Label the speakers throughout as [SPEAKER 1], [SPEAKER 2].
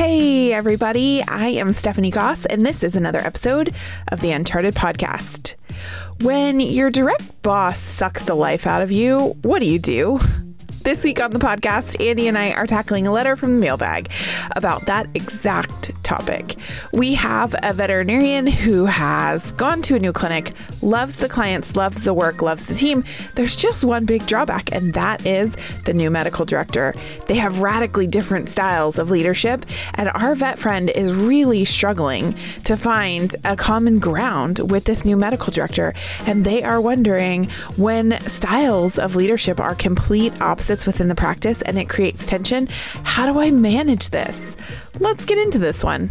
[SPEAKER 1] Hey, everybody. I am Stephanie Goss, and this is another episode of the Uncharted Podcast. When your direct boss sucks the life out of you, what do you do? This week on the podcast, Andy and I are tackling a letter from the mailbag about that exact topic. We have a veterinarian who has gone to a new clinic, loves the clients, loves the work, loves the team. There's just one big drawback, and that is the new medical director. They have radically different styles of leadership, and our vet friend is really struggling to find a common ground with this new medical director. And they are wondering when styles of leadership are complete opposites within the practice and it creates tension, how do I manage this? Let's get into this one.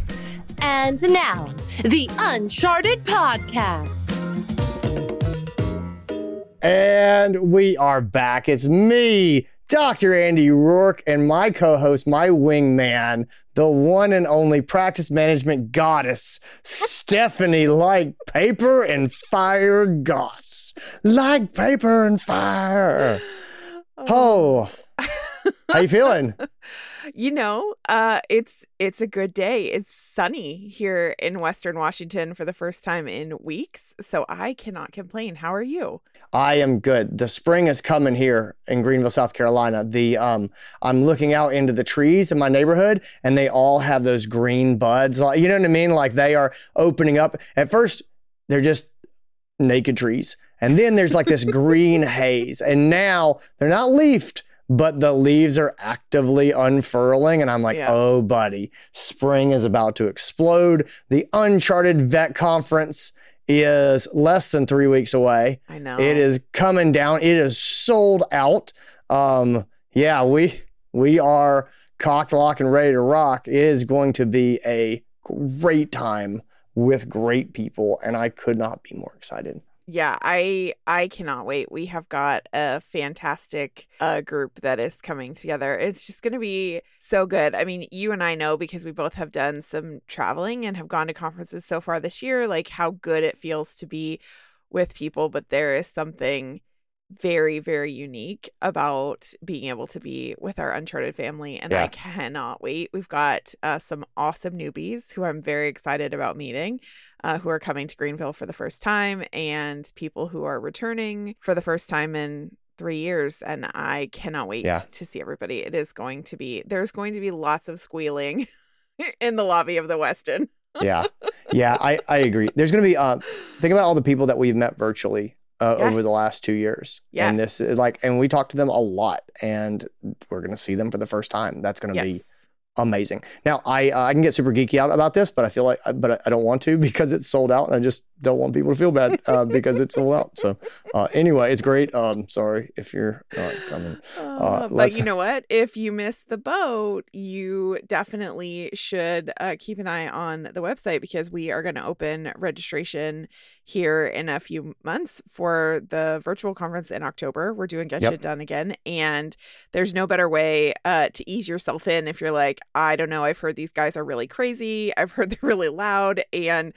[SPEAKER 2] And now, the Uncharted Podcast.
[SPEAKER 3] And we are back. It's me, Dr. Andy Roark, and my co host, my wingman, the one and only practice management goddess, Stephanie, like paper and fire goss. Like paper and fire. Oh, how you feeling?
[SPEAKER 1] you know, uh, it's it's a good day. It's sunny here in Western Washington for the first time in weeks, so I cannot complain. How are you?
[SPEAKER 3] I am good. The spring is coming here in Greenville, South Carolina. The um, I'm looking out into the trees in my neighborhood, and they all have those green buds. Like you know what I mean? Like they are opening up. At first, they're just naked trees, and then there's like this green haze, and now they're not leafed but the leaves are actively unfurling. And I'm like, yeah. oh, buddy, spring is about to explode. The Uncharted Vet Conference is less than three weeks away.
[SPEAKER 1] I know.
[SPEAKER 3] It is coming down. It is sold out. Um, yeah, we we are cocked, lock, and ready to rock. It is going to be a great time with great people, and I could not be more excited
[SPEAKER 1] yeah i i cannot wait. We have got a fantastic uh, group that is coming together. It's just to be so good. I mean you and i know because we both have done some traveling and have gone to conferences so far this year like how good it feels to be with people but there is something very very unique about being able to be with our uncharted family and yeah. i cannot wait. We've got uh, some awesome newbies who i'm very excited about meeting uh, who are coming to greenville for the first time and people who are returning for the first time in three years and i cannot wait yeah. to see everybody. It is going to be there's going to be lots of squealing in the lobby of the Westin
[SPEAKER 3] yeah. Yeah i i agree. There's going to be uh think about all the people that we've met virtually uh, yes. over the last two years. Yes. And this is like, and we talked to them a lot, and we're going to see them for the first time. That's going to yes. be amazing. Now, I uh, I can get super geeky out about this, but I feel like, but I don't want to because it's sold out, and I just don't want people to feel bad uh, because it's sold out. So, uh, anyway, it's great. Um, sorry if you're not coming.
[SPEAKER 1] Uh, but you know what? If you miss the boat, you definitely should uh, keep an eye on the website because we are going to open registration here in a few months for the virtual conference in October. We're doing Get yep. Shit Done again. And there's no better way uh, to ease yourself in if you're like, I don't know, I've heard these guys are really crazy. I've heard they're really loud and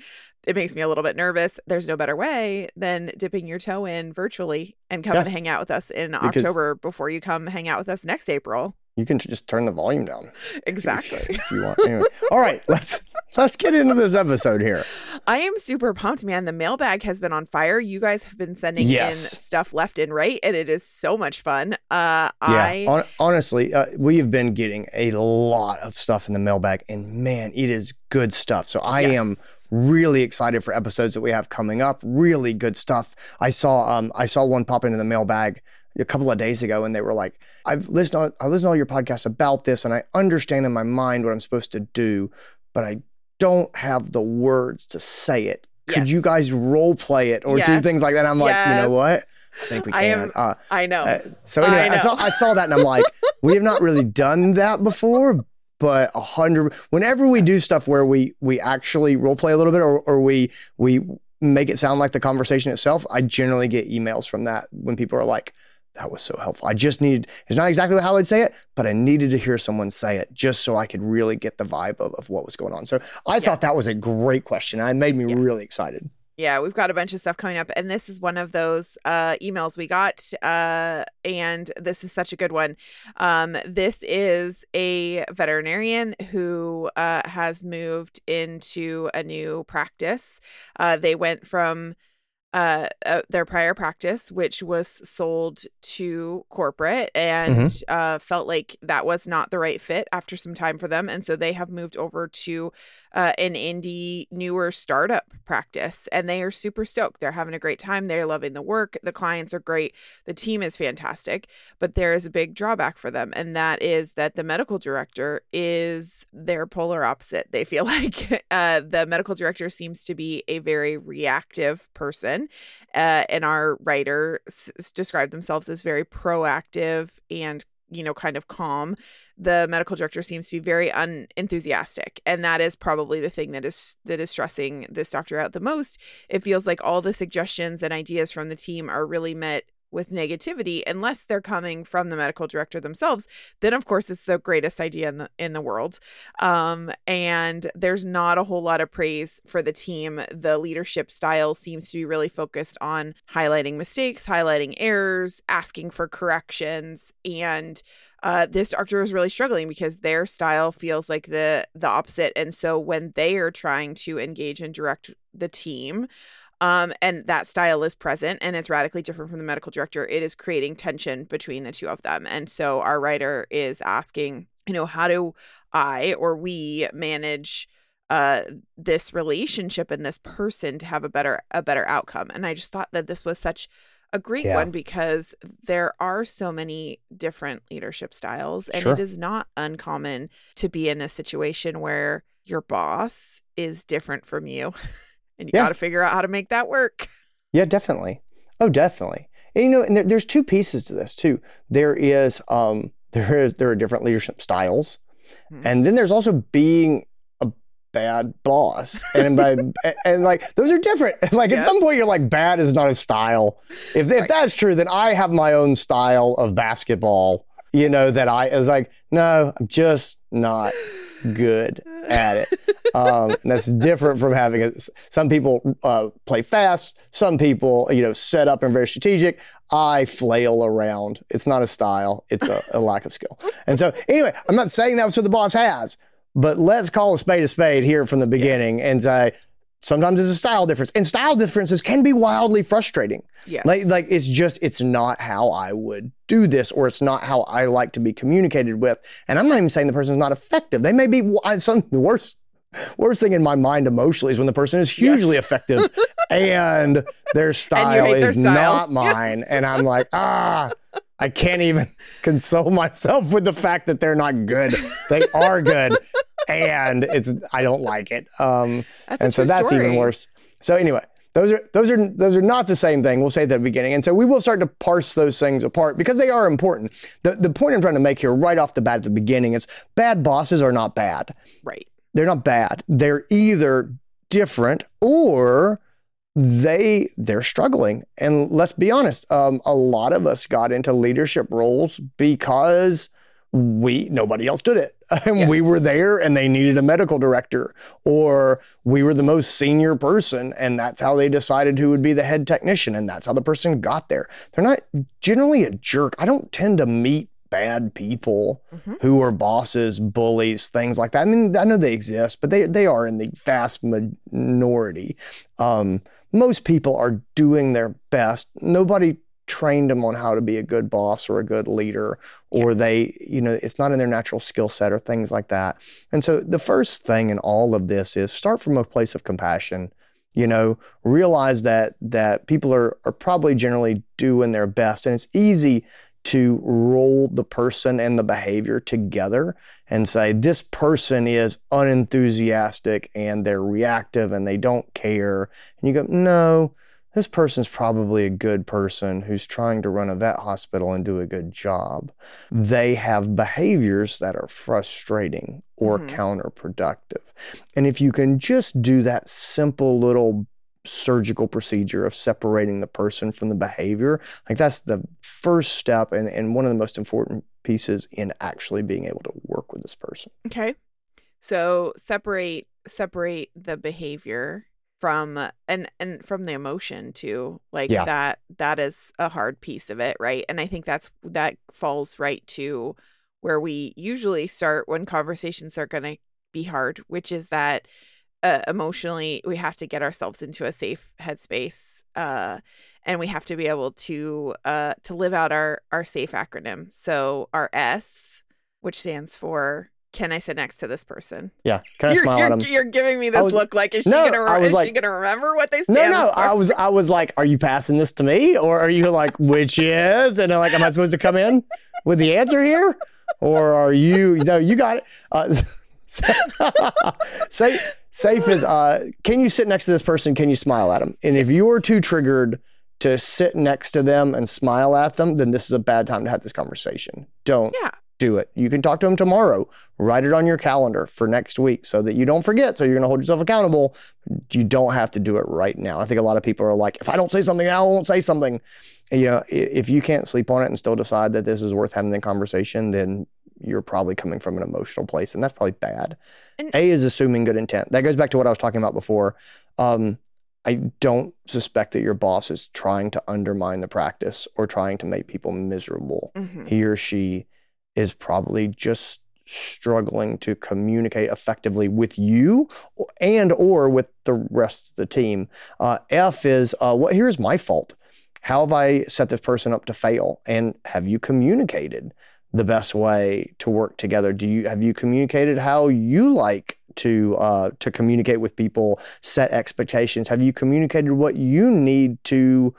[SPEAKER 1] it makes me a little bit nervous. There's no better way than dipping your toe in virtually and come yeah. and hang out with us in because October before you come hang out with us next April
[SPEAKER 3] you can just turn the volume down.
[SPEAKER 1] Exactly.
[SPEAKER 3] If, if you want. Anyway. All right, let's let's get into this episode here.
[SPEAKER 1] I am super pumped, man. The mailbag has been on fire. You guys have been sending yes. in stuff left and right, and it is so much fun. Uh, yeah, I
[SPEAKER 3] on, honestly, uh, we have been getting a lot of stuff in the mailbag, and man, it is good stuff. So I yes. am really excited for episodes that we have coming up. Really good stuff. I saw um I saw one pop into the mailbag a couple of days ago and they were like, I've listened I listened to all your podcasts about this and I understand in my mind what I'm supposed to do, but I don't have the words to say it. Yes. Could you guys role play it or yes. do things like that? I'm like, yes. you know what? I think we can. I, am,
[SPEAKER 1] uh, I know. Uh,
[SPEAKER 3] so anyway, I, I, saw I saw that and I'm like, we have not really done that before, but a hundred. Whenever we do stuff where we we actually role play a little bit or or we we make it sound like the conversation itself, I generally get emails from that when people are like, that was so helpful. I just needed, it's not exactly how I'd say it, but I needed to hear someone say it just so I could really get the vibe of, of what was going on. So I yeah. thought that was a great question. It made me yeah. really excited.
[SPEAKER 1] Yeah, we've got a bunch of stuff coming up, and this is one of those uh, emails we got, uh, and this is such a good one. Um, this is a veterinarian who uh, has moved into a new practice. Uh, they went from uh, uh, their prior practice, which was sold to corporate, and uh, felt like that was not the right fit after some time for them, and so they have moved over to uh, an indie, newer startup practice, and they are super stoked. They're having a great time. They're loving the work. The clients are great. The team is fantastic, but there is a big drawback for them, and that is that the medical director is their polar opposite. They feel like uh, the medical director seems to be a very reactive person, uh, and our writer s- described themselves as very proactive and you know kind of calm the medical director seems to be very unenthusiastic and that is probably the thing that is that is stressing this doctor out the most. It feels like all the suggestions and ideas from the team are really met with negativity unless they're coming from the medical director themselves then of course it's the greatest idea in the in the world. Um, and there's not a whole lot of praise for the team. The leadership style seems to be really focused on highlighting mistakes highlighting errors asking for corrections and uh, this doctor is really struggling because their style feels like the the opposite. And so when they are trying to engage and direct the team um, and that style is present and it's radically different from the medical director it is creating tension between the two of them and so our writer is asking you know how do i or we manage uh this relationship and this person to have a better a better outcome and i just thought that this was such a great
[SPEAKER 3] Yeah.
[SPEAKER 1] one because there are so many different leadership styles and
[SPEAKER 3] Sure.
[SPEAKER 1] it is not uncommon to be in a situation where your boss is different from you and you
[SPEAKER 3] Yeah.
[SPEAKER 1] got to figure out how to make that work
[SPEAKER 3] Yeah, definitely. Oh, definitely. And, you know, and there, there's two pieces to this too. There is, um, there is, there are different leadership styles,
[SPEAKER 1] Mhm.
[SPEAKER 3] and then there's also being a bad boss, and by and like those are different. Like at some point, you're like, bad is not a style. If if that's true, then I have my own style of basketball. You know that I is like, no, I'm just not good at it. Um, and that's different from having it. Some people uh, play fast. Some people, you know, set up and very strategic. I flail around. It's not a style. It's a, a lack of skill. And so, anyway, I'm not saying that's what the boss has, but let's call a spade a spade here from the beginning and say sometimes it's a style difference, and style differences can be wildly frustrating.
[SPEAKER 1] yes
[SPEAKER 3] Like, like it's just it's not how I would do this, or it's not how I like to be communicated with. And I'm not even saying the person's not effective. They may be some the worst. Worst thing in my mind emotionally is when the person is hugely effective and their style
[SPEAKER 1] hate their
[SPEAKER 3] is
[SPEAKER 1] style.
[SPEAKER 3] not mine. And I'm like, ah, I can't even console myself with the fact that they're not good. They are good. And it's I don't like it. Um, and so that's even worse. So anyway, those are those are those are not the same thing. We'll say at the beginning, and so we will start to parse those things apart because they are important. The the point I'm trying to make here, right off the bat at the beginning, is bad bosses are not bad.
[SPEAKER 1] right
[SPEAKER 3] They're not bad. They're either different or they they're struggling. And let's be honest, um, a lot of us got into leadership roles because we nobody else did it. And we were there and they needed a medical director or we were the most senior person and that's how they decided who would be the head technician and that's how the person got there. They're not generally a jerk. I don't tend to meet bad people
[SPEAKER 1] Mhm.
[SPEAKER 3] who are bosses bullies things like that. I mean i know they exist but they, they are in the vast minority. Um, most people are doing their best. Nobody trained them on how to be a good boss or a good leader or they you know it's not in their natural skill set or things like that. And so the first thing in all of this is start from a place of compassion you know? Realize that that people are are probably generally doing their best and it's easy to roll the person and the behavior together and say this person is unenthusiastic and they're reactive and they don't care. And you go no this person's probably a good person who's trying to run a vet hospital and do a good job. They have behaviors that are frustrating or
[SPEAKER 1] Mhm.
[SPEAKER 3] counterproductive. And if you can just do that simple little surgical procedure of separating the person from the behavior, like that's the first step and, and one of the most important pieces in actually being able to work with this person.
[SPEAKER 1] Okay. So separate separate the behavior from and and from the emotion too like
[SPEAKER 3] Yeah.
[SPEAKER 1] that that is a hard piece of it right and i think that's that falls right to where we usually start when conversations are going to be hard which is that uh, emotionally we have to get ourselves into a safe headspace uh and we have to be able to uh to live out our our safe acronym so our s which stands for can i sit next to this person
[SPEAKER 3] Yeah. Can I
[SPEAKER 1] you're,
[SPEAKER 3] smile
[SPEAKER 1] you're,
[SPEAKER 3] at him?
[SPEAKER 1] you're giving me this
[SPEAKER 3] was-
[SPEAKER 1] look like is she
[SPEAKER 3] No,
[SPEAKER 1] gonna is she gonna remember what they
[SPEAKER 3] said?
[SPEAKER 1] No,
[SPEAKER 3] no.
[SPEAKER 1] for?
[SPEAKER 3] I was I was like, are you passing this to me? Or are you like, which is? And I'm like, am I supposed to come in with the answer here? Or are you no, you got it. Uh, safe safe is uh can you sit next to this person? Can you smile at them? And if you're too triggered to sit next to them and smile at them, then this is a bad time to have this conversation. Don't
[SPEAKER 1] yeah
[SPEAKER 3] do it. You can talk to them tomorrow. Write it on your calendar for next week so that you don't forget. So you're going to hold yourself accountable. You don't have to do it right now. I think a lot of people are like, if I don't say something I won't say something. You know, if you can't sleep on it and still decide that this is worth having the conversation, then you're probably coming from an emotional place, and that's probably bad.
[SPEAKER 1] And-
[SPEAKER 3] a is assuming good intent. That goes back to what I was talking about before. Um, I don't suspect that your boss is trying to undermine the practice or trying to make people miserable
[SPEAKER 1] Mhm.
[SPEAKER 3] he or she is probably just struggling to communicate effectively with you and or with the rest of the team. Uh, f is uh, what here's my fault. How have i set this person up to fail? And have you communicated the best way to work together? Do you have you communicated how you like to uh, to communicate with people set expectations have you communicated what you need to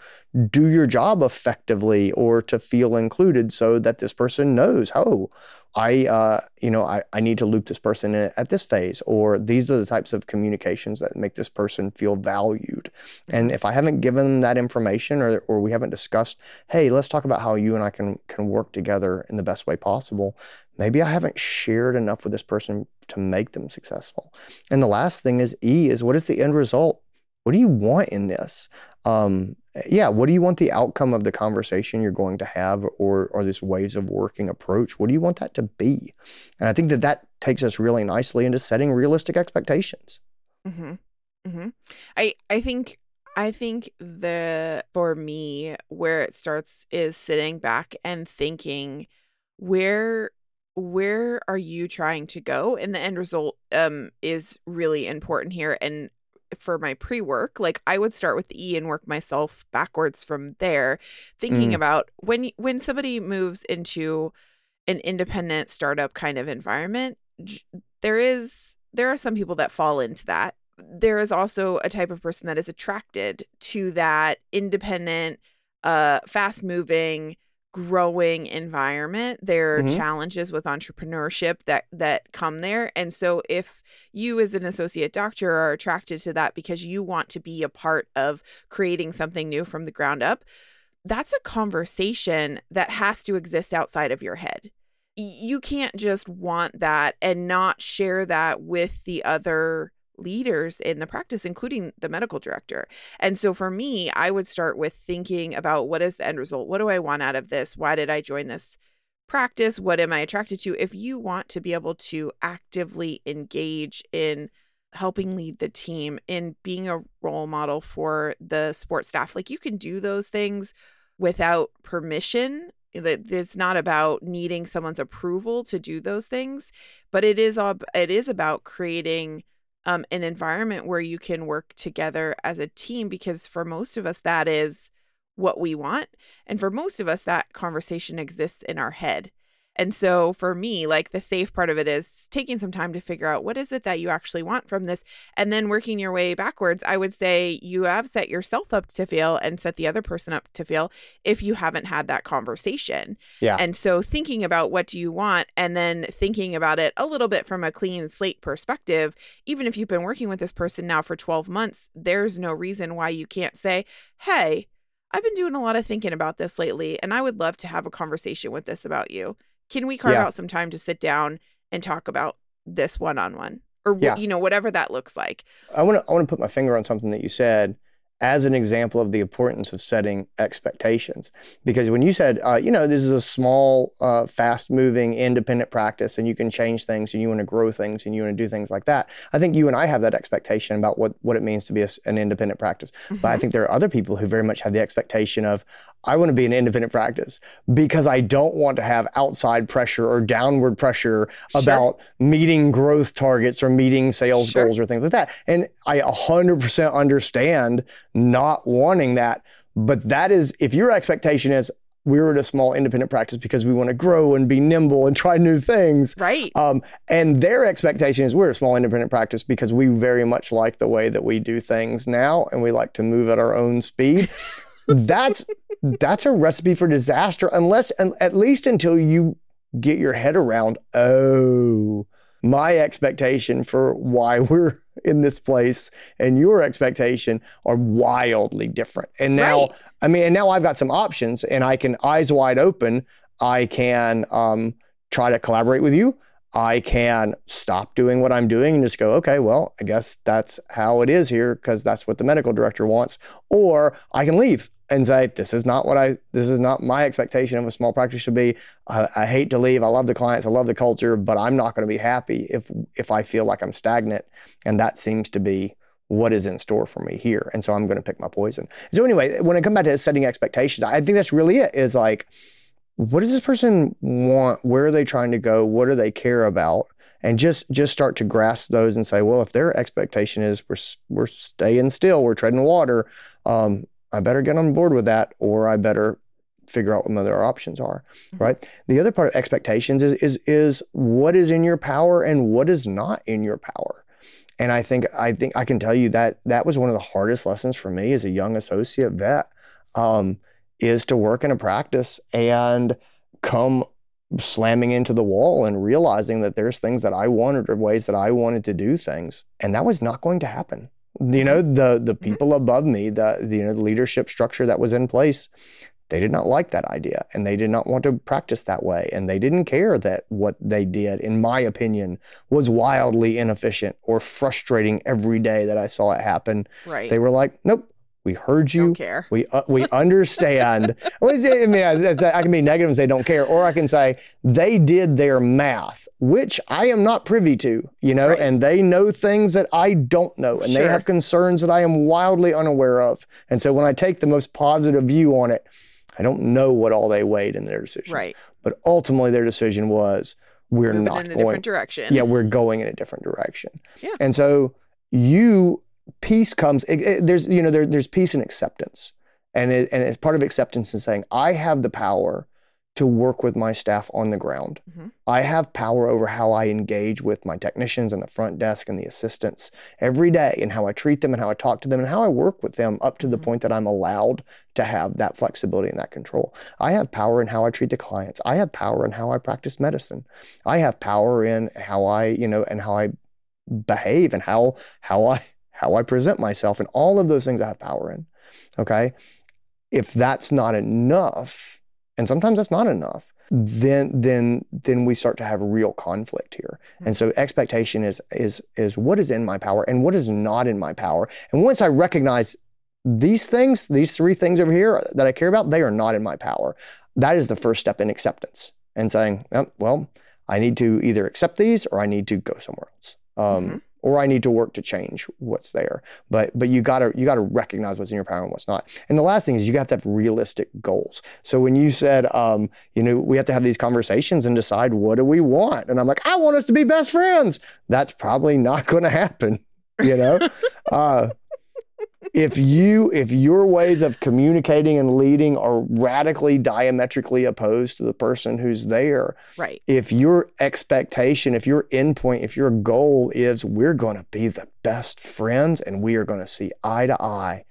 [SPEAKER 3] do your job effectively or to feel included so that this person knows, oh, I, uh, you know, I, I need to loop this person in at this phase, or these are the types of communications that make this person feel valued. And if I haven't given them that information or, or we haven't discussed, hey, let's talk about how you and I can, can work together in the best way possible. Maybe I haven't shared enough with this person to make them successful. And the last thing is E is what is the end result? What do you want in this? Um, yeah, what do you want the outcome of the conversation you're going to have or or this ways of working approach? What do you want that to be? And I think that that takes us really nicely into setting realistic expectations.
[SPEAKER 1] hmm hmm I I think I think the for me where it starts is sitting back and thinking where where are you trying to go and the end result um is really important here and for my pre-work like i would start with the e and work myself backwards from there thinking
[SPEAKER 3] Mm.
[SPEAKER 1] about when when somebody moves into an independent startup kind of environment there is there are some people that fall into that there is also a type of person that is attracted to that independent uh fast moving growing environment there are
[SPEAKER 3] Mhm.
[SPEAKER 1] challenges with entrepreneurship that that come there and so if you as an associate doctor are attracted to that because you want to be a part of creating something new from the ground up that's a conversation that has to exist outside of your head you can't just want that and not share that with the other leaders in the practice including the medical director. And so for me i would start with thinking about what is the end result? What do i want out of this? Why did i join this practice? What am i attracted to? If you want to be able to actively engage in helping lead the team in being a role model for the sports staff like you can do those things without permission. That it's not about needing someone's approval to do those things but it is it is about creating um, an environment where you can work together as a team because for most of us that is what we want and for most of us that conversation exists in our head and so for me like the safe part of it is taking some time to figure out what is it that you actually want from this and then working your way backwards i would say you have set yourself up to fail and set the other person up to fail if you haven't had that conversation
[SPEAKER 3] Yeah.
[SPEAKER 1] and so thinking about what do you want and then thinking about it a little bit from a clean slate perspective, even if you've been working with this person now for 12 months, there's no reason why you can't say, "Hey, I've been doing a lot of thinking about this lately and I would love to have a conversation with this about you. Can we carve
[SPEAKER 3] Yeah.
[SPEAKER 1] out some time to sit down and talk about this one-on-one?" Or
[SPEAKER 3] Yeah.
[SPEAKER 1] you know, whatever that looks like.
[SPEAKER 3] I want to I want to put my finger on something that you said, as an example of the importance of setting expectations. Because when you said, uh, you know, this is a small, uh, fast moving, independent practice and you can change things and you want to grow things and you want to do things like that, I think you and I have that expectation about what, what it means to be a, an independent practice. Mm-hmm. But I think there are other people who very much have the expectation of, I want to be an independent practice because I don't want to have outside pressure or downward pressure sure. about meeting growth targets or meeting sales sure. goals or things like that. And I 100% understand not wanting that. But that is, if your expectation is, we're at a small independent practice because we want to grow and be nimble and try new things.
[SPEAKER 1] Right.
[SPEAKER 3] Um, and their expectation is we're a small independent practice because we very much like the way that we do things now and we like to move at our own speed. that's that's a recipe for disaster unless at least until you get your head around oh my expectation for why we're in this place and your expectation are wildly different. And now, right. I mean, and now I've got some options and I can eyes wide open. I can um, try to collaborate with you. I can stop doing what I'm doing and just go, okay, well, I guess that's how it is here because that's what the medical director wants. Or I can leave and say, this is not what I, this is not my expectation of a small practice should be. I, I hate to leave. I love the clients. I love the culture, but I'm not going to be happy if, if I feel like I'm stagnant. And that seems to be what is in store for me here. And so I'm going to pick my poison. So anyway, when I come back to setting expectations, I think that's really it is like, what does this person want? Where are they trying to go? What do they care about? And just just start to grasp those and say, well, if their expectation is we're we're staying still, we're treading water, um, I better get on board with that, or I better figure out what my other options are. Mm-hmm. Right. The other part of expectations is is is what is in your power and what is not in your power. And I think I think I can tell you that that was one of the hardest lessons for me as a young associate vet. Um, is to work in a practice and come slamming into the wall and realizing that there's things that I wanted or ways that I wanted to do things. And that was not going to happen. You know, the the mm-hmm. people above me, the, the you know, the leadership structure that was in place, they did not like that idea and they did not want to practice that way. And they didn't care that what they did, in my opinion, was wildly inefficient or frustrating every day that I saw it happen.
[SPEAKER 1] Right.
[SPEAKER 3] They were like, nope, we heard you.
[SPEAKER 1] Don't care.
[SPEAKER 3] We uh, we understand. I mean, I can be negative and say don't care, or I can say they did their math, which I am not privy to, you know, right. and they know things that I don't know, and sure. they have concerns that I am wildly unaware of. And so when I take the most positive view on it, I don't know what all they weighed in their decision.
[SPEAKER 1] Right.
[SPEAKER 3] But ultimately, their decision was we're
[SPEAKER 1] Moving
[SPEAKER 3] not
[SPEAKER 1] in a
[SPEAKER 3] going.
[SPEAKER 1] different direction.
[SPEAKER 3] Yeah, we're going in a different direction.
[SPEAKER 1] Yeah.
[SPEAKER 3] And so you peace comes it, it, there's you know there, there's peace and acceptance. And it, and it's part of acceptance is saying i have the power to work with my staff on the ground. Mm-hmm. i have power over how i engage with my technicians and the front desk and the assistants every day and how i treat them and how i talk to them and how i work with them up to mm-hmm. the point that i'm allowed to have that flexibility and that control. I have power in how i treat the clients. I have power in how i practice medicine. I have power in how i you know and how i behave and how how i how I present myself, and all of those things I have power in. Okay. If that's not enough, and sometimes that's not enough, then then then we start to have real conflict here. And so expectation is is is what is in my power and what is not in my power. And once I recognize these things, these three things over here that I care about, they are not in my power. That is the first step in acceptance and saying, well, I need to either accept these or I need to go somewhere else. Um, mm-hmm or I need to work to change what's there. But but you gotta you gotta recognize what's in your power and what's not. And the last thing is you have to have realistic goals. So when you said um, you know we have to have these conversations and decide what do we want, and I'm like I want us to be best friends. That's probably not going to happen. You know. uh, if you if your ways of communicating and leading are radically diametrically opposed to the person who's there
[SPEAKER 1] right.
[SPEAKER 3] if your expectation if your endpoint if your goal is we're going to be the best friends and we are going to see eye to eye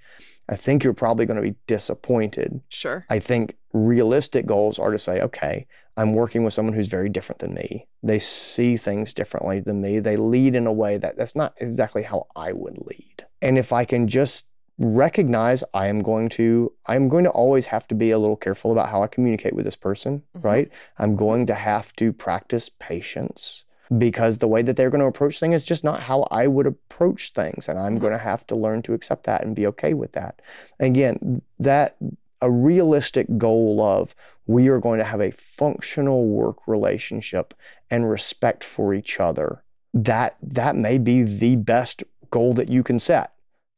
[SPEAKER 3] i think you're probably going to be disappointed.
[SPEAKER 1] Sure.
[SPEAKER 3] I think realistic goals are to say okay i'm working with someone who's very different than me. They see things differently than me. They lead in a way that that's not exactly how i would lead. And if i can just recognize I am going to I'm going to always have to be a little careful about how I communicate with this person, mm-hmm. right? I'm going to have to practice patience because the way that they're going to approach things is just not how I would approach things. And I'm going to have to learn to accept that and be okay with that. Again, that a realistic goal of we are going to have a functional work relationship and respect for each other. That that may be the best goal that you can set.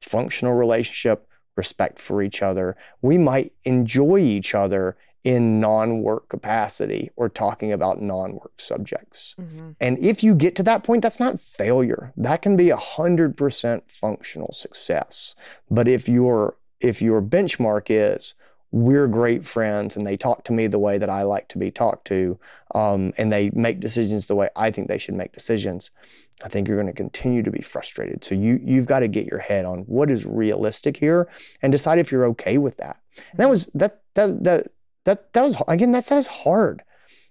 [SPEAKER 3] Functional relationship, respect for each other. We might enjoy each other in non work capacity or talking about non work subjects. Mm-hmm. And if you get to that point, that's not failure. That can be 100% functional success. But if your if your benchmark is we're great friends and they talk to me the way that I like to be talked to, um, and they make decisions the way I think they should make decisions, I think you're going to continue to be frustrated. So you you've got to get your head on what is realistic here and decide if you're okay with that. And that was that that that that that was again that sounds hard.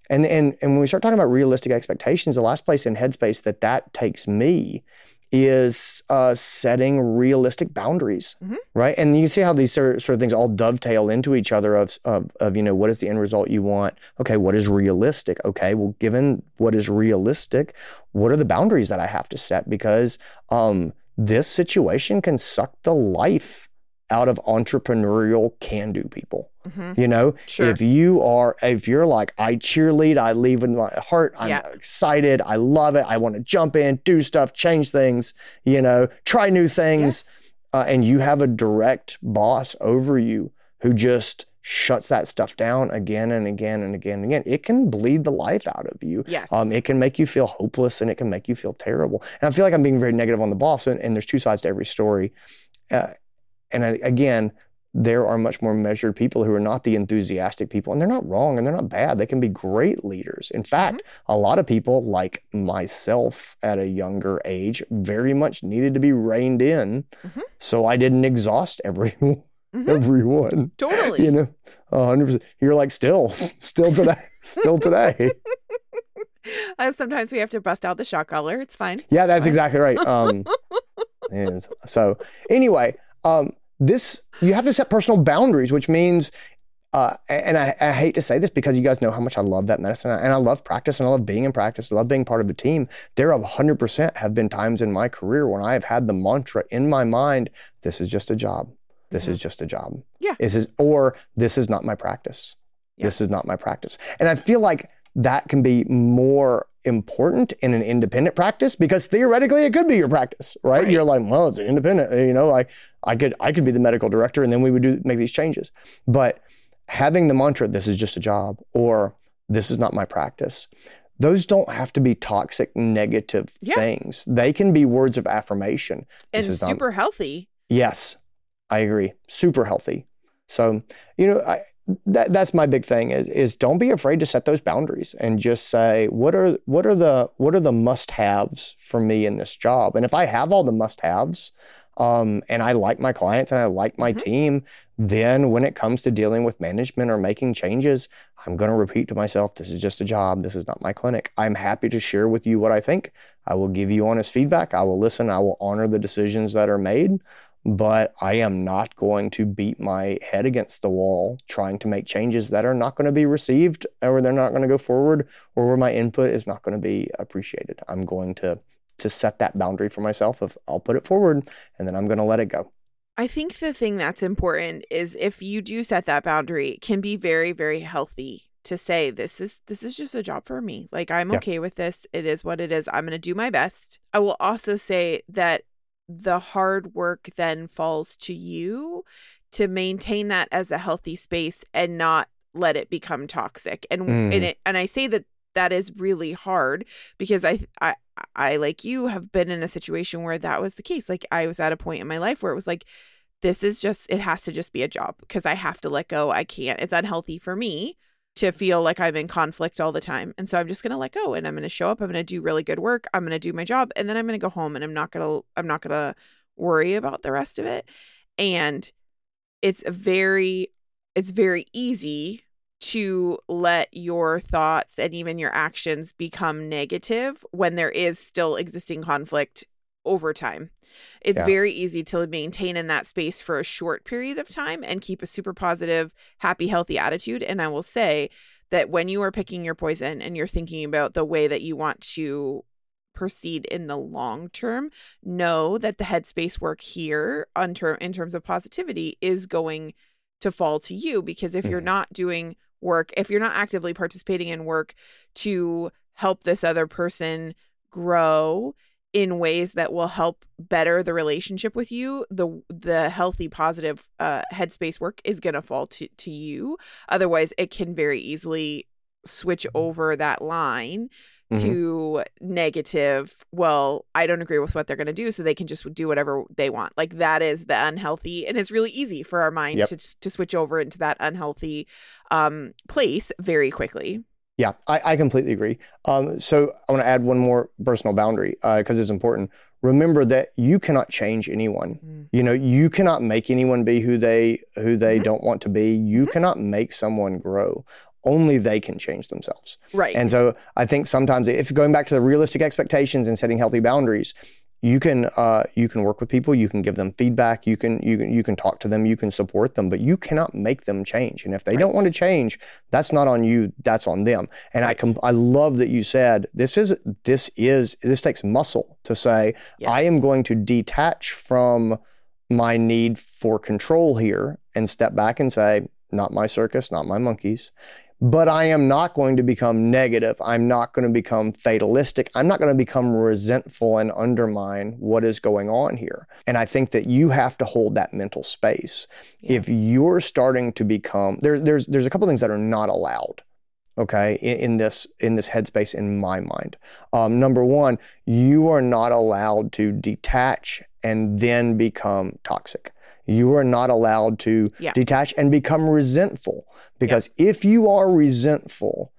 [SPEAKER 3] And and and when we start talking about realistic expectations, the last place in Headspace that that takes me is uh, setting realistic boundaries, mm-hmm. right? And you see how these sort of, sort of things all dovetail into each other. Of, of of you know what is the end result you want? Okay, what is realistic? Okay, well, given what is realistic, what are the boundaries that I have to set? Because um, this situation can suck the life out of entrepreneurial can do people. Mm-hmm. You know, sure. if you are, if you're like, I cheerlead, I leave with my heart, I'm yeah. excited, I love it, I want to jump in, do stuff, change things, you know, try new things. Yes. Uh, and you have a direct boss over you who just shuts that stuff down again and again and again and again, it can bleed the life out of you.
[SPEAKER 1] Yes.
[SPEAKER 3] Um, it can make you feel hopeless and it can make you feel terrible. And I feel like I'm being very negative on the boss, and, and there's two sides to every story. Uh, and I, again, there are much more measured people who are not the enthusiastic people, and they're not wrong and they're not bad. They can be great leaders. In fact, mm-hmm. a lot of people, like myself at a younger age, very much needed to be reined in, mm-hmm. so I didn't exhaust everyone. Mm-hmm. Everyone,
[SPEAKER 1] totally,
[SPEAKER 3] you know, hundred percent. You're like still, still today, still today.
[SPEAKER 1] Uh, sometimes we have to bust out the shot collar. It's fine.
[SPEAKER 3] Yeah, that's exactly right. Um, and so anyway, um, this you have to set personal boundaries, which means, uh, and I, I, hate to say this because you guys know how much I love that medicine and I love practice and I love being in practice. I love being part of the team. There have 100% have been times in my career when I have had the mantra in my mind, this is just a job. This mm-hmm. is just a job.
[SPEAKER 1] Yeah.
[SPEAKER 3] This is, or this is not my practice. Yeah. This is not my practice. And I feel like that can be more important in an independent practice because theoretically it could be your practice, right? right? You're like, well, it's an independent, you know, I I could I could be the medical director and then we would do make these changes. But having the mantra, this is just a job, or this is not my practice, those don't have to be toxic, negative yeah. things. They can be words of affirmation.
[SPEAKER 1] This and super not, healthy.
[SPEAKER 3] Yes, I agree. Super healthy. So, you know, I, that that's my big thing is is don't be afraid to set those boundaries and just say what are what are the what are the must haves for me in this job. And if I have all the must haves, um, and I like my clients and I like my mm-hmm. team, then when it comes to dealing with management or making changes, I'm going to repeat to myself, this is just a job. This is not my clinic. I'm happy to share with you what I think. I will give you honest feedback. I will listen. I will honor the decisions that are made but I am not going to beat my head against the wall trying to make changes that are not going to be received or they're not going to go forward or where my input is not going to be appreciated. I'm going to to set that boundary for myself of I'll put it forward and then I'm going to let it go.
[SPEAKER 1] I think the thing that's important is if you do set that boundary, it can be very very healthy to say this is this is just a job for me. Like I'm yeah. okay with this. It is what it is. I'm going to do my best. I will also say that the hard work then falls to you to maintain that as a healthy space and not let it become toxic. And mm. and it, and I say that that is really hard because I I I like you have been in a situation where that was the case. Like I was at a point in my life where it was like this is just it has to just be a job because I have to let go. I can't. It's unhealthy for me to feel like I'm in conflict all the time. And so I'm just going to let go and I'm going to show up. I'm going to do really good work. I'm going to do my job and then I'm going to go home and I'm not going to I'm not going to worry about the rest of it. And it's very it's very easy to let your thoughts and even your actions become negative when there is still existing conflict over time. It's yeah. very easy to maintain in that space for a short period of time and keep a super positive, happy, healthy attitude. And I will say that when you are picking your poison and you're thinking about the way that you want to proceed in the long term, know that the headspace work here on ter- in terms of positivity is going to fall to you because if you're
[SPEAKER 3] Mhm.
[SPEAKER 1] not doing work, if you're not actively participating in work to help this other person grow in ways that will help better the relationship with you, the the healthy positive uh headspace work is going to fall to to you. Otherwise, it can very easily switch over that line
[SPEAKER 3] Mhm.
[SPEAKER 1] to negative well i don't agree with what they're going to do so they can just do whatever they want like that is the unhealthy and it's really easy for our mind
[SPEAKER 3] Yep.
[SPEAKER 1] to to switch over into that unhealthy um place very quickly
[SPEAKER 3] Yeah, I, I completely agree. Um, so I want to add one more personal boundary because it's important. Remember that you cannot change anyone.
[SPEAKER 1] Mm.
[SPEAKER 3] You know, you cannot make anyone be who they who they
[SPEAKER 1] Mhm.
[SPEAKER 3] don't want to be. You
[SPEAKER 1] Mhm.
[SPEAKER 3] cannot make someone grow. Only they can change themselves.
[SPEAKER 1] right
[SPEAKER 3] And so I think sometimes if going back to the realistic expectations and setting healthy boundaries, you can uh, you can work with people, you can give them feedback, you can you can you can talk to them, you can support them, but you cannot make them change. And if they don't want to change, that's not on you, that's on them. And I com- I love that you said this is this is this takes muscle to say
[SPEAKER 1] Yes.
[SPEAKER 3] I am going to detach from my need for control here and step back and say not my circus, not my monkeys but I am not going to become negative. I'm not going to become fatalistic. I'm not going to become resentful and undermine what is going on here. And I think that you have to hold that mental space.
[SPEAKER 1] Yeah.
[SPEAKER 3] If you're starting to become there, there's there's a couple things that are not allowed. Okay, in, in this in this headspace, in my mind, um, number one, you are not allowed to detach and then become toxic. You are not allowed to
[SPEAKER 1] Yeah.
[SPEAKER 3] detach and become resentful because if you are resentful,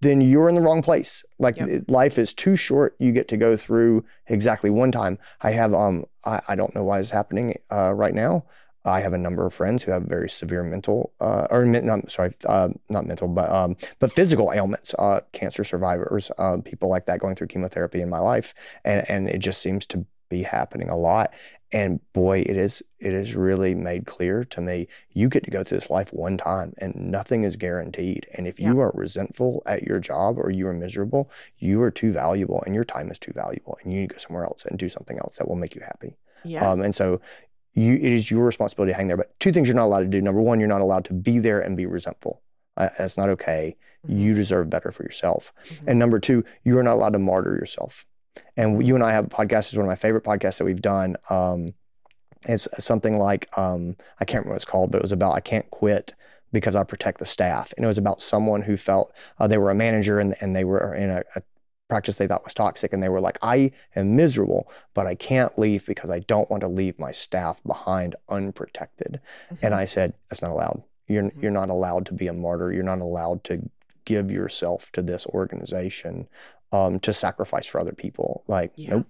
[SPEAKER 3] then you're in the wrong place. Like
[SPEAKER 1] Yep.
[SPEAKER 3] life is too short. You get to go through exactly one time. I have um I, I don't know why it's happening uh, right now. I have a number of friends who have very severe mental uh, or not sorry uh, not mental but um but physical ailments, uh, cancer survivors, uh, people like that going through chemotherapy in my life, and and it just seems to be happening a lot. And boy, it is it is really made clear to me you get to go through this life one time and nothing is guaranteed. And if you are resentful at your job or you are miserable, you are too valuable and your time is too valuable and you need to go somewhere else and do something else that will make you happy.
[SPEAKER 1] yeah
[SPEAKER 3] Um, and so you, it is your responsibility to hang there. But two things you're not allowed to do. Number one, you're not allowed to be there and be resentful. Uh, that's not okay.
[SPEAKER 1] Mhm.
[SPEAKER 3] You deserve better for yourself.
[SPEAKER 1] Mhm.
[SPEAKER 3] And number two, you are not allowed to martyr yourself. And you and I have a podcast. It's one of my favorite podcasts that we've done. Um, it's something like um, I can't remember what it's called, but it was about I can't quit because I protect the staff. And it was about someone who felt uh, they were a manager and, and they were in a, a practice they thought was toxic. And they were like, I am miserable, but I can't leave because I don't want to leave my staff behind unprotected. And I said, that's not allowed. You're,
[SPEAKER 1] Mhm.
[SPEAKER 3] you're not allowed to be a martyr. You're not allowed to give yourself to this organization um, to sacrifice for other people. Like,
[SPEAKER 1] Yeah.
[SPEAKER 3] nope.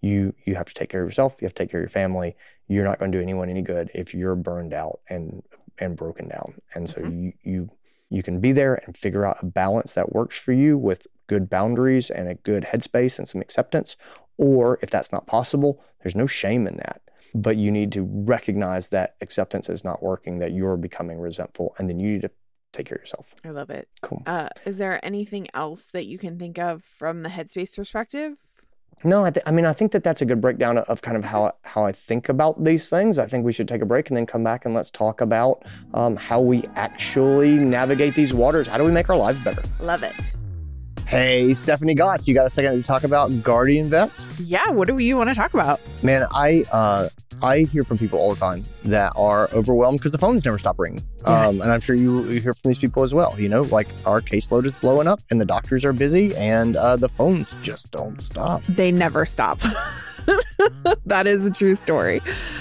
[SPEAKER 3] You you have to take care of yourself. You have to take care of your family. You're not going to do anyone any good if you're burned out and and broken down. And so
[SPEAKER 1] Mhm.
[SPEAKER 3] you you you can be there and figure out a balance that works for you with good boundaries and a good headspace and some acceptance. Or if that's not possible, there's no shame in that. But you need to recognize that acceptance is not working, that you're becoming resentful, and then you need to take care of yourself.
[SPEAKER 1] i love it
[SPEAKER 3] Cool.
[SPEAKER 1] uh is there anything else that you can think of from the headspace perspective
[SPEAKER 3] No, I, th- I mean, I think that that's a good breakdown of, kind of how how I think about these things. I think we should take a break and then come back and let's talk about um, how we actually navigate these waters. How do we make our lives better?
[SPEAKER 1] love it
[SPEAKER 3] Hey, Stephanie Goss, you got a second to talk about guardian vets?
[SPEAKER 1] yeah what do you want to talk about
[SPEAKER 3] Man, I uh, I hear from people all the time that are overwhelmed because the phones never stop ringing. Um, and I'm sure you you hear from these people as well. You know, like our caseload is blowing up and the doctors are busy and uh, the phones just don't stop.
[SPEAKER 1] they never stop that is a true story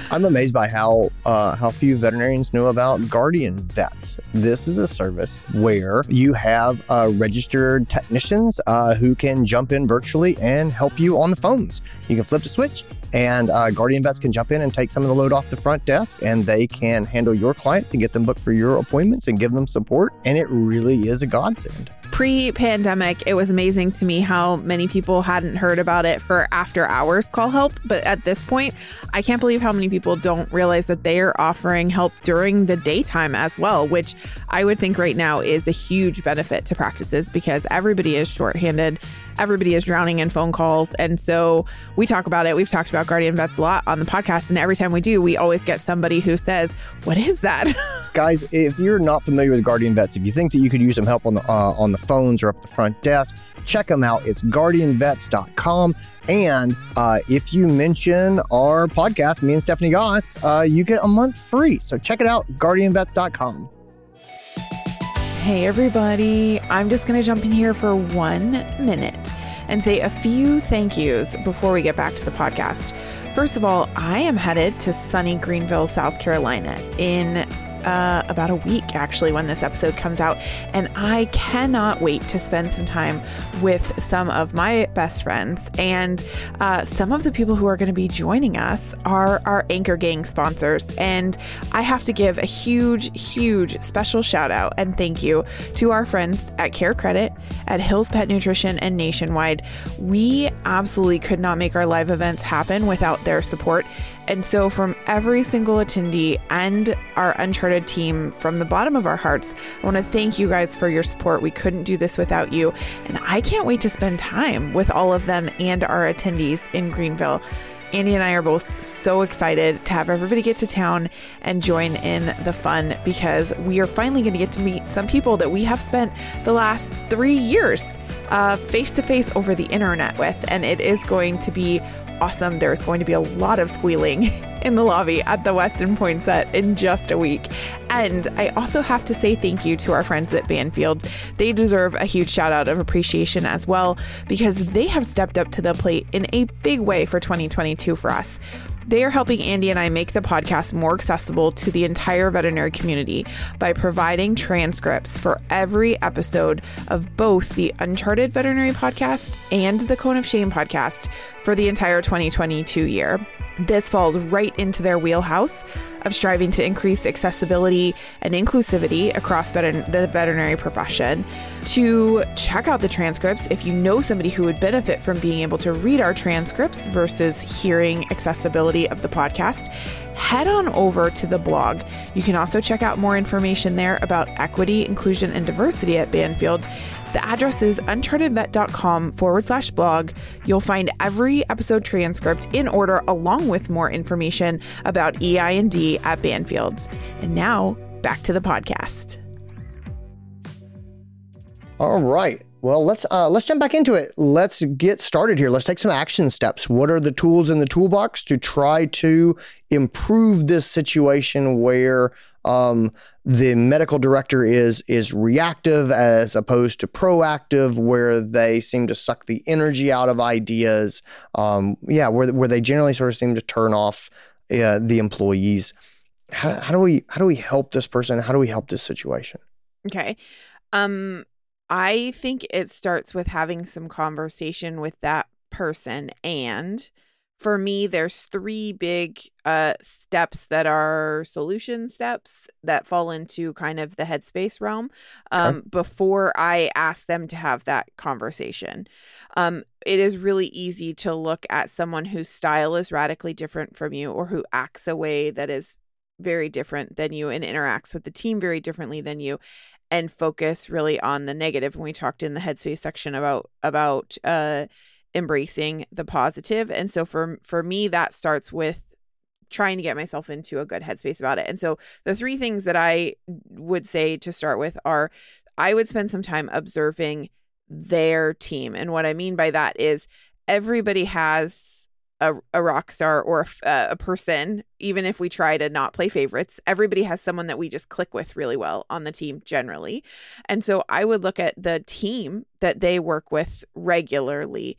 [SPEAKER 3] I'm amazed by how uh, how few veterinarians know about Guardian Vets. This is a service where you have uh, registered technicians uh, who can jump in virtually and help you on the phones. You can flip the switch, and uh, Guardian Vets can jump in and take some of the load off the front desk, and they can handle your clients and get them booked for your appointments and give them support. And it really is a godsend.
[SPEAKER 1] Pre pandemic, it was amazing to me how many people hadn't heard about it for after hours call help. But at this point, I can't believe how many people don't realize that they are offering help during the daytime as well, which I would think right now is a huge benefit to practices because everybody is shorthanded everybody is drowning in phone calls. And so we talk about it. We've talked about Guardian Vets a lot on the podcast. And every time we do, we always get somebody who says, What is that?
[SPEAKER 3] Guys, if you're not familiar with Guardian Vets, if you think that you could use some help on the uh, on the phones or up the front desk, check them out. It's guardianvets.com. And uh, if you mention our podcast, me and Stephanie Goss, uh, you get a month free. So check it out, guardianvets.com.
[SPEAKER 1] Hey, everybody. I'm just going to jump in here for one minute and say a few thank yous before we get back to the podcast. First of all, I am headed to sunny Greenville, South Carolina in uh, about a week actually when this episode comes out. And I cannot wait to spend some time with some of my best friends. And uh, some of the people who are going to be joining us are our Anchor Gang sponsors. And I have to give a huge, huge special shout out and thank you to our friends at Care Credit, at Hills Pet Nutrition, and Nationwide. We absolutely could not make our live events happen without their support. And so, from every single attendee and our Uncharted team, from the bottom of our hearts, I want to thank you guys for your support. We couldn't do this without you. And I can't wait to spend time with all of them and our attendees in Greenville. Andy and I are both so excited to have everybody get to town and join in the fun because we are finally going to get to meet some people that we have spent the last three years uh, face to face over the internet with. And it is going to be awesome. There's going to be a lot of squealing in the lobby at the Westin Poinsett in just a week. And I also have to say thank you to our friends at Banfield. They deserve a huge shout out of appreciation as well because they have stepped up to the plate in a big way for 2022 for us. They are helping Andy and I make the podcast more accessible to the entire veterinary community by providing transcripts for every episode of both the Uncharted Veterinary Podcast and the Cone of Shame podcast for the entire 2022 year. This falls right into their wheelhouse of striving to increase accessibility and inclusivity across vet- the veterinary profession. To check out the transcripts, if you know somebody who would benefit from being able to read our transcripts versus hearing accessibility of the podcast, head on over to the blog. You can also check out more information there about equity, inclusion, and diversity at Banfield. The address is unchartedvet.com forward slash blog. You'll find every episode transcript in order along with more information about EIND at Banfields. And now back to the podcast.
[SPEAKER 3] All right. Well, let's uh, let's jump back into it. Let's get started here. Let's take some action steps. What are the tools in the toolbox to try to improve this situation where um, the medical director is is reactive as opposed to proactive, where they seem to suck the energy out of ideas. Um, yeah, where where they generally sort of seem to turn off uh, the employees. How, how do we how do we help this person? How do we help this situation?
[SPEAKER 1] Okay. Um I think it starts with having some conversation with that person. And for me, there's three big uh, steps that are solution steps that fall into kind of the headspace realm um, okay. before I ask them to have that conversation. Um, it is really easy to look at someone whose style is radically different from you or who acts a way that is very different than you and interacts with the team very differently than you and focus really on the negative when we talked in the headspace section about about uh embracing the positive. And so for for me that starts with trying to get myself into a good headspace about it. And so the three things that i would say to start with are i would spend some time observing their team. And what i mean by that is everybody has a, a rock star or a, uh, a person, even if we try to not play favorites, everybody has someone that we just click with really well on the team generally. And so I would look at the team that they work with regularly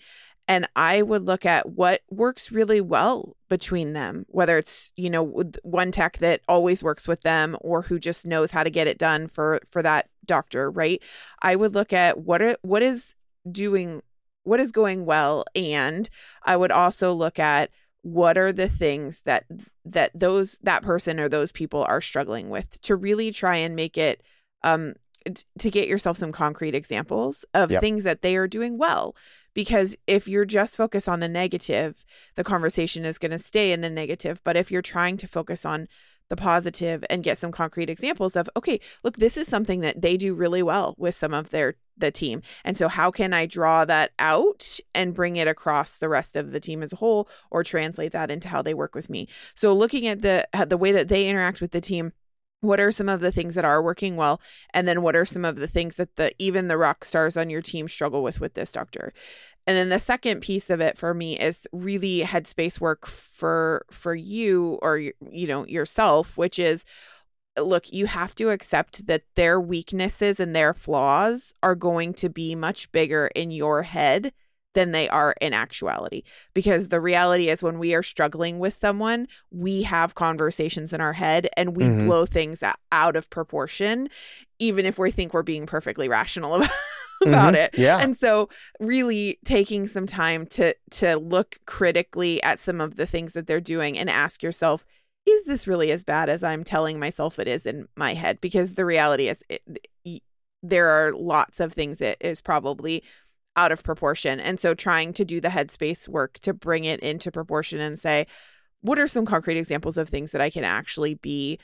[SPEAKER 1] and I would look at what works really well between them, whether it's, you know, one tech that always works with them or who just knows how to get it done for for that doctor, right? I would look at what are, what is doing what is going well and i would also look at what are the things that that those that person or those people are struggling with to really try and make it um t- to get yourself some concrete examples of
[SPEAKER 3] Yep.
[SPEAKER 1] things that they are doing well. Because if you're just focused on the negative, the conversation is going to stay in the negative. But if you're trying to focus on the positive and get some concrete examples of, okay, look, this is something that they do really well with some of their the team. And so how can I draw that out and bring it across the rest of the team as a whole or translate that into how they work with me? So looking at the the way that they interact with the team what are some of the things that are working well? And then what are some of the things that the even the rock stars on your team struggle with with this doctor? And then the second piece of it for me is really headspace work for for you or you know yourself which is look you have to accept that their weaknesses and their flaws are going to be much bigger in your head than they are in actuality because the reality is when we are struggling with someone we have conversations in our head and we
[SPEAKER 3] Mhm.
[SPEAKER 1] blow things out of proportion even if we think we're being perfectly rational about, about
[SPEAKER 3] Mhm.
[SPEAKER 1] it
[SPEAKER 3] Yeah.
[SPEAKER 1] and so really taking some time to to look critically at some of the things that they're doing and ask yourself is this really as bad as i'm telling myself it is in my head because the reality is it, there are lots of things that is probably out of proportion and so trying to do the headspace work to bring it into proportion and say what are some concrete examples of things that i can actually be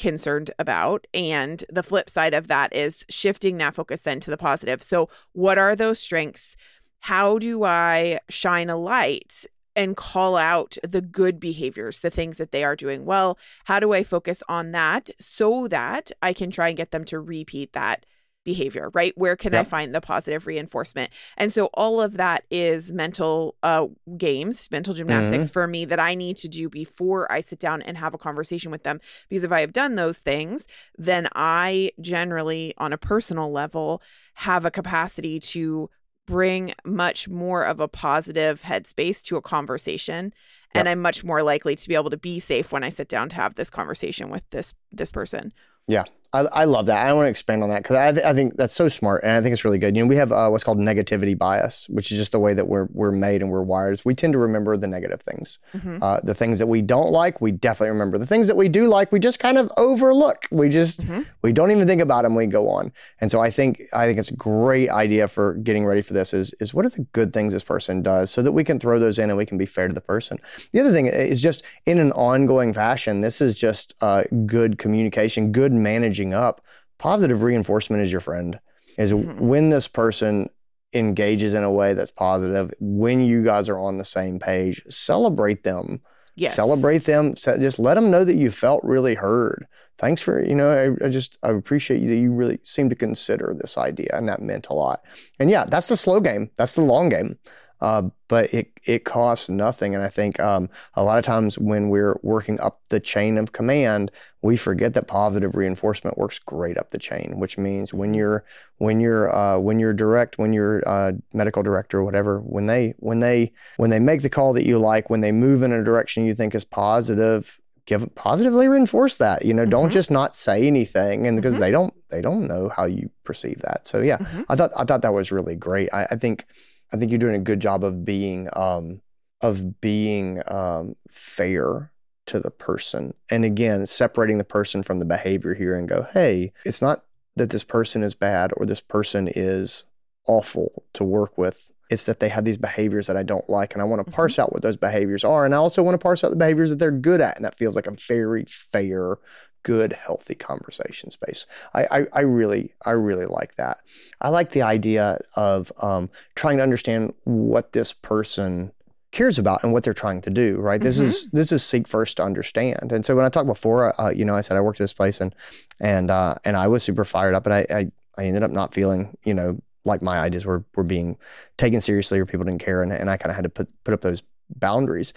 [SPEAKER 1] concerned about. And the flip side of that is shifting that focus then to the positive. So, what are those strengths? How do I shine a light and call out the good behaviors, the things that they are doing well? How do I focus on that so that I can try and get them to repeat that? Behavior right? Where can i find the positive reinforcement? And so all of that is mental uh games mental gymnastics for me that i need to do before i sit down and have a conversation with them. Because if I have done those things, then I generally, on a personal level, have a capacity to bring much more of a positive headspace to a conversation. And I'm much more likely to be able to be safe when I sit down to have this conversation with this this person.
[SPEAKER 3] Yeah, I, I love that. I want to expand on that because I, th- I think that's so smart, and I think it's really good. You know, we have uh, what's called negativity bias, which is just the way that we're we're made and we're wired. Is we tend to remember the negative things,
[SPEAKER 1] Mhm.
[SPEAKER 3] uh, the things that we don't like. We definitely remember the things that we do like. We just kind of overlook. We just
[SPEAKER 1] Mhm.
[SPEAKER 3] we don't even think about them. We go on, and so I think I think it's a great idea for getting ready for this. Is is what are the good things this person does, so that we can throw those in and we can be fair to the person. The other thing is just in an ongoing fashion. This is just uh, good communication, good managing up. Positive reinforcement is your friend. Is
[SPEAKER 1] Mhm.
[SPEAKER 3] when this person engages in a way that's positive. When you guys are on the same page, celebrate them.
[SPEAKER 1] Yes.
[SPEAKER 3] Celebrate them. Just let them know that you felt really heard. Thanks for you know. I, I just I appreciate you that you really seem to consider this idea, and that meant a lot. And yeah, that's the slow game. That's the long game. Uh, but it it costs nothing. And I think um, a lot of times when we're working up the chain of command, we forget that positive reinforcement works great up the chain. Which means when you're when you're uh, when you're direct, when you're uh, medical director or whatever, when they when they when they make the call that you like, when they move in a direction you think is positive. Give positively reinforce that. You know, don't
[SPEAKER 1] Mhm.
[SPEAKER 3] just not say anything, and because
[SPEAKER 1] Mhm.
[SPEAKER 3] they don't they don't know how you perceive that. So yeah,
[SPEAKER 1] Mhm.
[SPEAKER 3] I thought I thought that was really great. I, I think I think you're doing a good job of being um, of being um, fair to the person, and again, separating the person from the behavior here, and go, hey, it's not that this person is bad or this person is awful to work with. It's that they have these behaviors that I don't like, and I want to parse out what those behaviors are, and I also want to parse out the behaviors that they're good at, and that feels like a very fair, good, healthy conversation space. I, I, I really, I really like that. I like the idea of um, trying to understand what this person cares about and what they're trying to do. Right. This is this is seek first to understand. And so when I talked before, uh, you know, I said I worked at this place and and uh, and I was super fired up, and I, I I ended up not feeling you know like my ideas were were being taken seriously or people didn't care, and, and I kind of had to put put up those boundaries.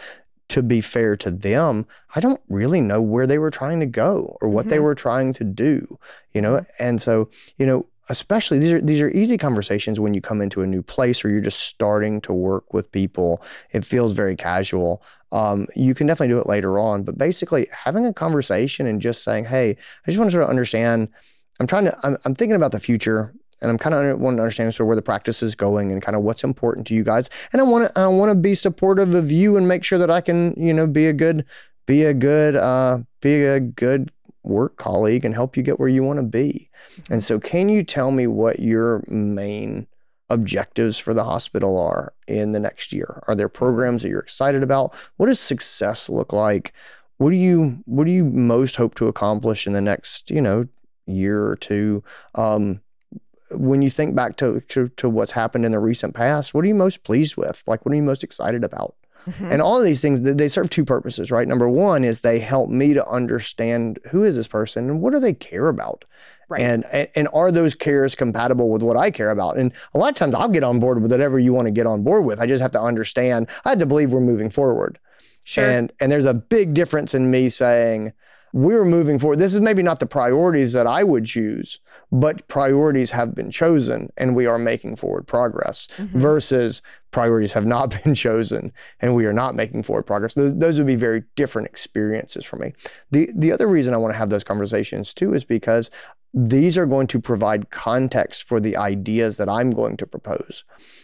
[SPEAKER 3] To be fair to them, I don't really know where they were trying to go or what they
[SPEAKER 1] Mhm.
[SPEAKER 3] were trying to do, you know. And so, you know, especially these are these are easy conversations when you come into a new place or you're just starting to work with people. It feels very casual. Um, you can definitely do it later on, but basically having a conversation and just saying, "Hey, I just want to sort of understand. I'm trying to. I'm, I'm thinking about the future." And I'm kind of wanting to understand sort of where the practice is going and kind of what's important to you guys. And I want to I want to be supportive of you and make sure that I can you know be a good be a good uh, be a good work colleague and help you get where you want to be. And so, can you tell me what your main objectives for the hospital are in the next year? Are there programs that you're excited about? What does success look like? What do you what do you most hope to accomplish in the next you know year or two? Um, when you think back to, to to what's happened in the recent past, what are you most pleased with? Like, what are you most excited about? Mm-hmm. And all of these things, they serve two purposes, right? Number one is they help me to understand who is this person and what do they care about. Right. And, and are those cares compatible with what I care about? And a lot of times I'll get on board with whatever you want to get on board with. I just have to understand. I have to believe we're moving forward. Sure. And and there's a big difference in me saying we're moving forward. This is maybe not the priorities that I would choose, but priorities have been chosen and we are making forward progress mm-hmm. versus priorities have not been chosen and we are not making forward progress. Those, those would be very different experiences for me. The, the other reason I want to have those conversations too is because these are going to provide context for the ideas that I'm going to propose.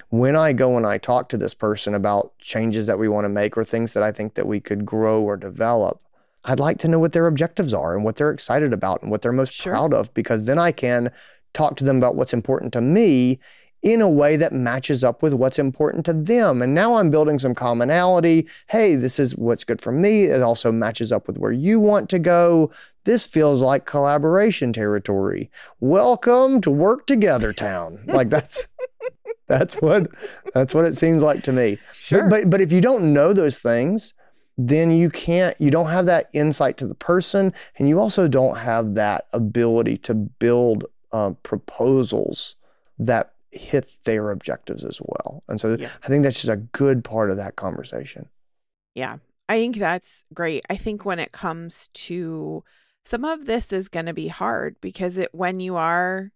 [SPEAKER 3] When I go and I talk to this person about changes that we want to make or things that I think that we could grow or develop, I'd like to know what their objectives are and what they're excited about and what they're most sure. proud of, because then I can talk to them about what's important to me in a way that matches up with what's important to them. And now I'm building some commonality. Hey, this is what's good for me. It also matches up with where you want to go. This feels like collaboration territory. Welcome to work together town. Like that's that's what that's what it seems like to me. Sure. But, but but if you don't know those things, then you can't, you don't have that insight to the person, and you also don't have that ability to build uh, proposals that hit their objectives as well. And so yeah. I think that's just a good part of that conversation.
[SPEAKER 1] Yeah. I think that's great. I think when it comes to some of this is going to be hard because it when you are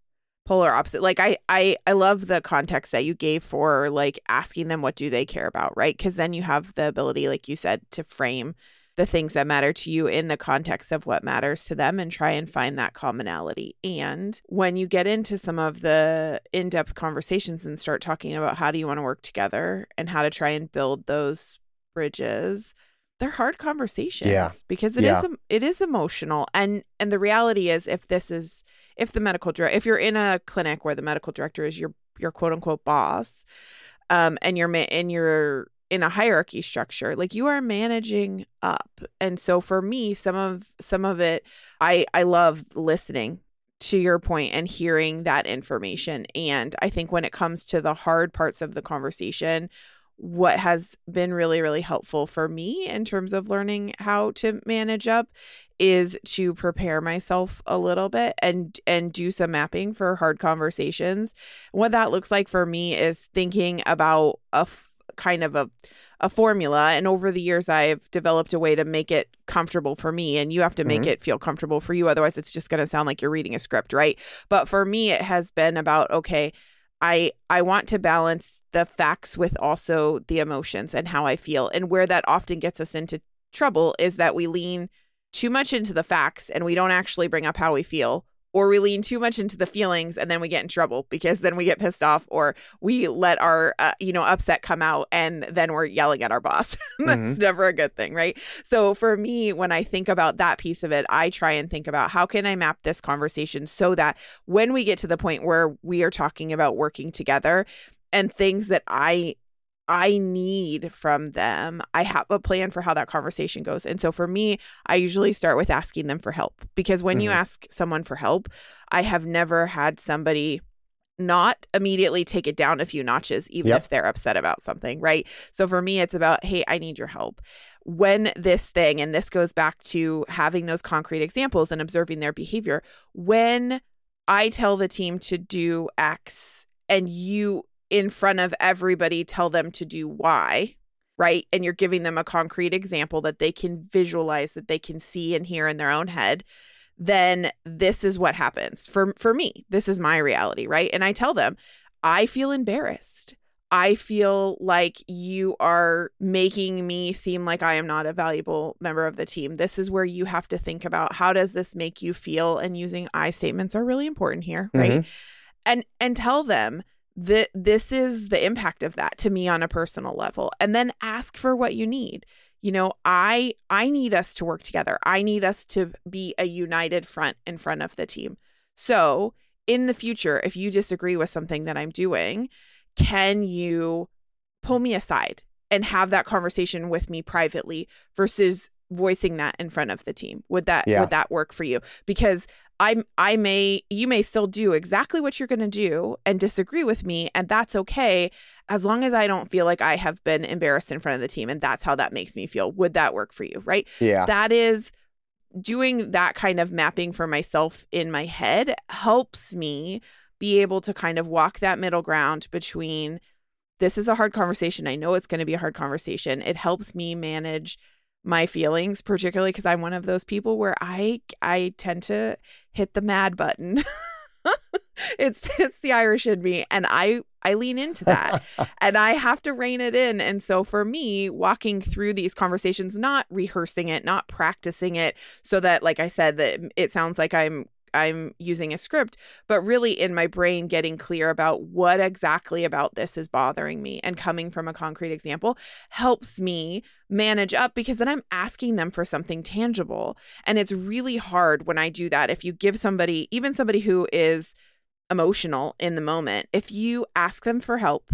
[SPEAKER 1] polar opposite. Like I, I i love the context that you gave for like asking them what do they care about right? Because then you have the ability like you said to frame the things that matter to you in the context of what matters to them and try and find that commonality. And when you get into some of the in-depth conversations and start talking about how do you want to work together and how to try and build those bridges they're hard conversations yeah. because it yeah. is it is emotional and and the reality is if this is if the medical director, if you're in a clinic where the medical director is your your quote unquote boss, um, and you're and you're in a hierarchy structure, like you are managing up. And so for me, some of some of it, I I love listening to your point and hearing that information. And I think when it comes to the hard parts of the conversation, what has been really, really helpful for me in terms of learning how to manage up is to prepare myself a little bit and and do some mapping for hard conversations. What that looks like for me is thinking about a f- kind of a a formula and over the years I've developed a way to make it comfortable for me and you have to make mm-hmm. it feel comfortable for you otherwise it's just going to sound like you're reading a script, right? But for me it has been about okay, I I want to balance the facts with also the emotions and how I feel. And where that often gets us into trouble is that we lean too much into the facts and we don't actually bring up how we feel or we lean too much into the feelings and then we get in trouble because then we get pissed off or we let our uh, you know upset come out and then we're yelling at our boss that's mm-hmm. never a good thing right so for me when i think about that piece of it i try and think about how can i map this conversation so that when we get to the point where we are talking about working together and things that i I need from them, I have a plan for how that conversation goes. And so for me, I usually start with asking them for help because when mm-hmm. you ask someone for help, I have never had somebody not immediately take it down a few notches, even yep. if they're upset about something, right? So for me, it's about, hey, I need your help. When this thing, and this goes back to having those concrete examples and observing their behavior, when I tell the team to do X and you in front of everybody tell them to do why, right? And you're giving them a concrete example that they can visualize, that they can see and hear in their own head, then this is what happens. For for me, this is my reality, right? And I tell them, I feel embarrassed. I feel like you are making me seem like I am not a valuable member of the team. This is where you have to think about how does this make you feel and using I statements are really important here, right? Mm-hmm. And and tell them that this is the impact of that to me on a personal level and then ask for what you need you know, I I need us to work together. I need us to be a united front in front of the team. So, in the future, if you disagree with something that I'm doing, can you pull me aside and have that conversation with me privately versus voicing that in front of the team? Would that
[SPEAKER 3] Yeah.
[SPEAKER 1] would that work for you? Because I I may you may still do exactly what you're going to do and disagree with me and that's okay as long as I don't feel like I have been embarrassed in front of the team and that's how that makes me feel. Would that work for you, right?
[SPEAKER 3] Yeah.
[SPEAKER 1] That is doing that kind of mapping for myself in my head helps me be able to kind of walk that middle ground between this is a hard conversation. I know it's going to be a hard conversation. It helps me manage my feelings particularly because I'm one of those people where I I tend to hit the mad button. it's it's the Irish in me and I I lean into that and I have to rein it in. And so for me, walking through these conversations, not rehearsing it, not practicing it, so that, like I said, that it sounds like I'm I'm using a script, but really in my brain getting clear about what exactly about this is bothering me and coming from a concrete example helps me manage up because then I'm asking them for something tangible. And it's really hard when I do that. If you give somebody, even somebody who is emotional in the moment, if you ask them for help,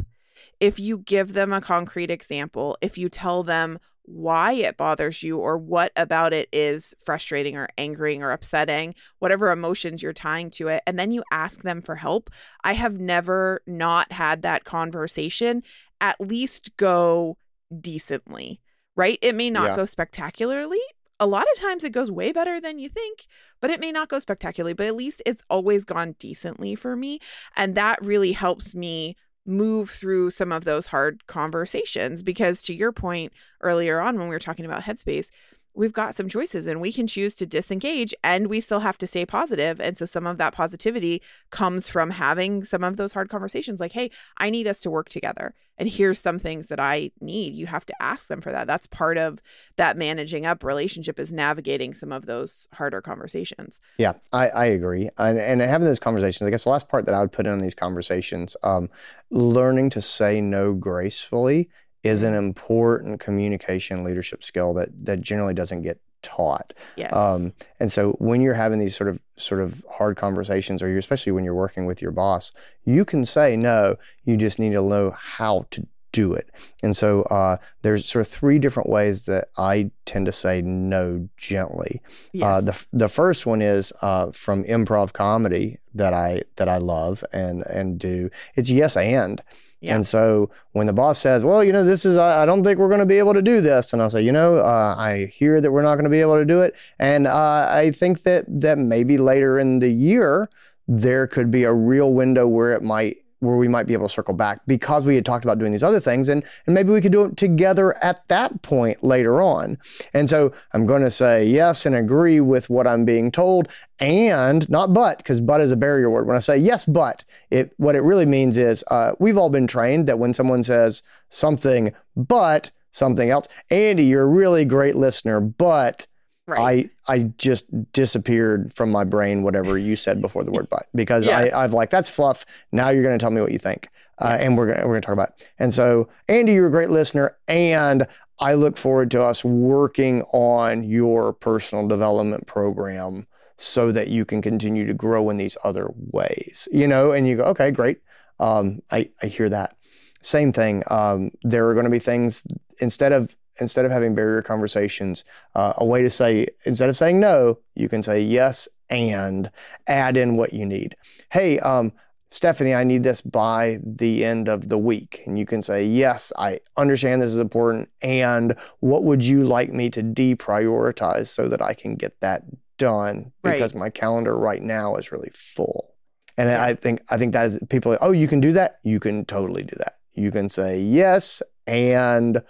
[SPEAKER 1] if you give them a concrete example, if you tell them why it bothers you or what about it is frustrating or angering or upsetting, whatever emotions you're tying to it, and then you ask them for help, I have never not had that conversation at least go decently, right? It may not
[SPEAKER 3] Yeah.
[SPEAKER 1] go spectacularly. A lot of times it goes way better than you think, but it may not go spectacularly, but at least it's always gone decently for me. And that really helps me move through some of those hard conversations because to your point earlier on when we were talking about headspace we've got some choices and we can choose to disengage and we still have to stay positive. and so some of that positivity comes from having some of those hard conversations like hey i need us to work together and here's some things that i need you have to ask them for that that's part of that managing up relationship is navigating some of those harder conversations
[SPEAKER 3] Yeah, I, I agree. And, and having those conversations, I guess the last part that I would put in on these conversations, um, learning to say no gracefully is an important communication leadership skill that that generally doesn't get taught.
[SPEAKER 1] yes
[SPEAKER 3] Um, and so when you're having these sort of sort of hard conversations, or especially when you're working with your boss, you can say no. You just need to know how to do it. And so uh, there's sort of three different ways that I tend to say no gently.
[SPEAKER 1] yes.
[SPEAKER 3] Uh, the the first one is uh, from improv comedy that I that I love and and do. It's yes and.
[SPEAKER 1] Yeah.
[SPEAKER 3] And so when the boss says, "Well, you know, this is I, I don't think we're going to be able to do this," and I'll say, "You know, uh, I hear that we're not going to be able to do it, and uh, I think that that maybe later in the year there could be a real window where it might." Where we might be able to circle back because we had talked about doing these other things, and, and maybe we could do it together at that point later on. And so I'm going to say yes and agree with what I'm being told, and not but, because but is a barrier word. When I say yes, but, it what it really means is uh, we've all been trained that when someone says something but something else, Andy, you're a really great listener, but
[SPEAKER 1] right
[SPEAKER 3] I I just disappeared from my brain whatever you said before the word but because
[SPEAKER 1] Yes.
[SPEAKER 3] I I've like that's fluff. Now you're going to tell me what you think, uh, and we're gonna we're gonna talk about. It. And so Andy, you're a great listener, and I look forward to us working on your personal development program so that you can continue to grow in these other ways. You know, and you go, okay, great. Um, I I hear that. Same thing. Um, there are going to be things instead of instead of having barrier conversations, uh, a way to say instead of saying no, you can say yes and add in what you need. Hey, um, Stephanie, I need this by the end of the week. And you can say, Yes, I understand this is important. And what would you like me to deprioritize so that I can get that done?
[SPEAKER 1] Right.
[SPEAKER 3] Because my calendar right now is really full. And I think I think that is people are, oh, you can do that? You can totally do that. You can say yes and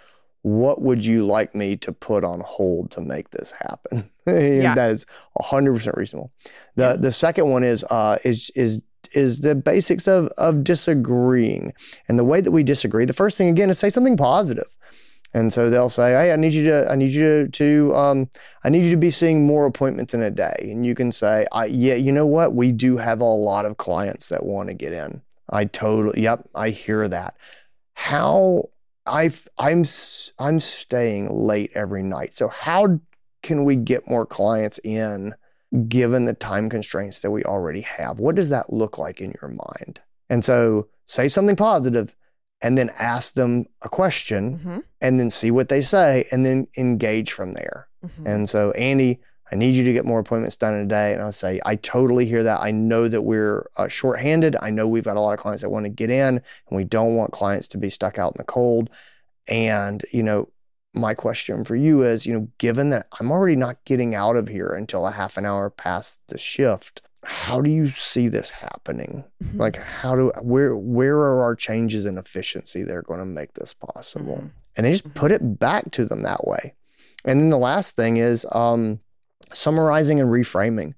[SPEAKER 3] what would you like me to put on hold to make this happen?
[SPEAKER 1] Yeah.
[SPEAKER 3] That is 100% reasonable. The the second one is uh is is is the basics of of disagreeing. And the way that we disagree, the first thing again is say something positive. And so they'll say, "Hey, I need you to, I need you to, to um, I need you to be seeing more appointments in a day." And you can say, I, "Yeah, you know what? We do have a lot of clients that want to get in. I totally, yep, I hear that. How I've I'm I'm staying late every night. So how can we get more clients in given the time constraints that we already have? What does that look like in your mind? And so say something positive and then ask them a question
[SPEAKER 1] Mhm.
[SPEAKER 3] and then see what they say and then engage from there.
[SPEAKER 1] Mhm.
[SPEAKER 3] And so, Andy, I need you to get more appointments done in a day. And I'll say, I totally hear that. I know that we're uh, shorthanded. I know we've got a lot of clients that want to get in, and we don't want clients to be stuck out in the cold. And, you know, my question for you is, you know, given that I'm already not getting out of here until a half an hour past the shift, how do you see this happening?
[SPEAKER 1] Mhm.
[SPEAKER 3] Like, how do where where are our changes in efficiency that are going to make this possible?
[SPEAKER 1] Mhm.
[SPEAKER 3] And they just put it back to them that way. And then the last thing is um, summarizing and reframing.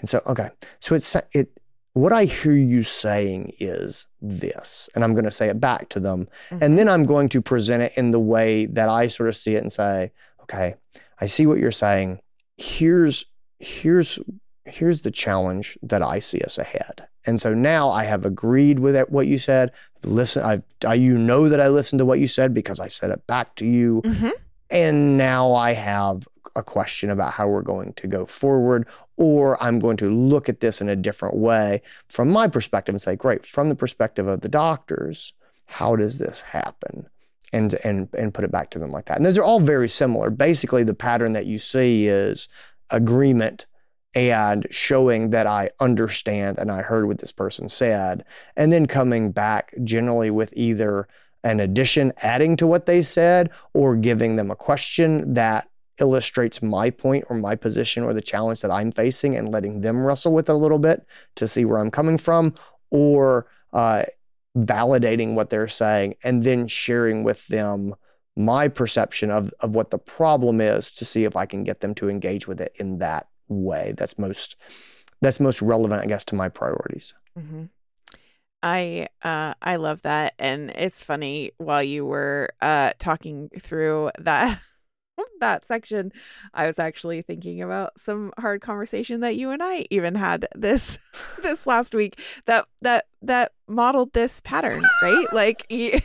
[SPEAKER 3] And so, okay, so it's it. What I hear you saying is this, and I'm going to say it back to them,
[SPEAKER 1] Mhm.
[SPEAKER 3] and then I'm going to present it in the way that I sort of see it and say, okay, I see what you're saying. Here's here's here's the challenge that I see us ahead. And so now I have agreed with what you said. Listen, I, I you know that I listened to what you said because I said it back to you.
[SPEAKER 1] Mhm.
[SPEAKER 3] And now I have a question about how we're going to go forward, or I'm going to look at this in a different way from my perspective and say, great, from the perspective of the doctors, how does this happen? And, and and put it back to them like that. And those are all very similar. Basically, the pattern that you see is agreement and showing that I understand and I heard what this person said, and then coming back generally with either an addition adding to what they said or giving them a question that illustrates my point or my position or the challenge that I'm facing and letting them wrestle with it a little bit to see where I'm coming from or uh, validating what they're saying and then sharing with them my perception of, of what the problem is to see if I can get them to engage with it in that way that's most that's most relevant i guess to my priorities.
[SPEAKER 1] Hmm I uh I love that. And it's funny while you were uh talking through that that section I was actually thinking about some hard conversation that you and I even had this this last week that that that modeled this pattern right? Like you,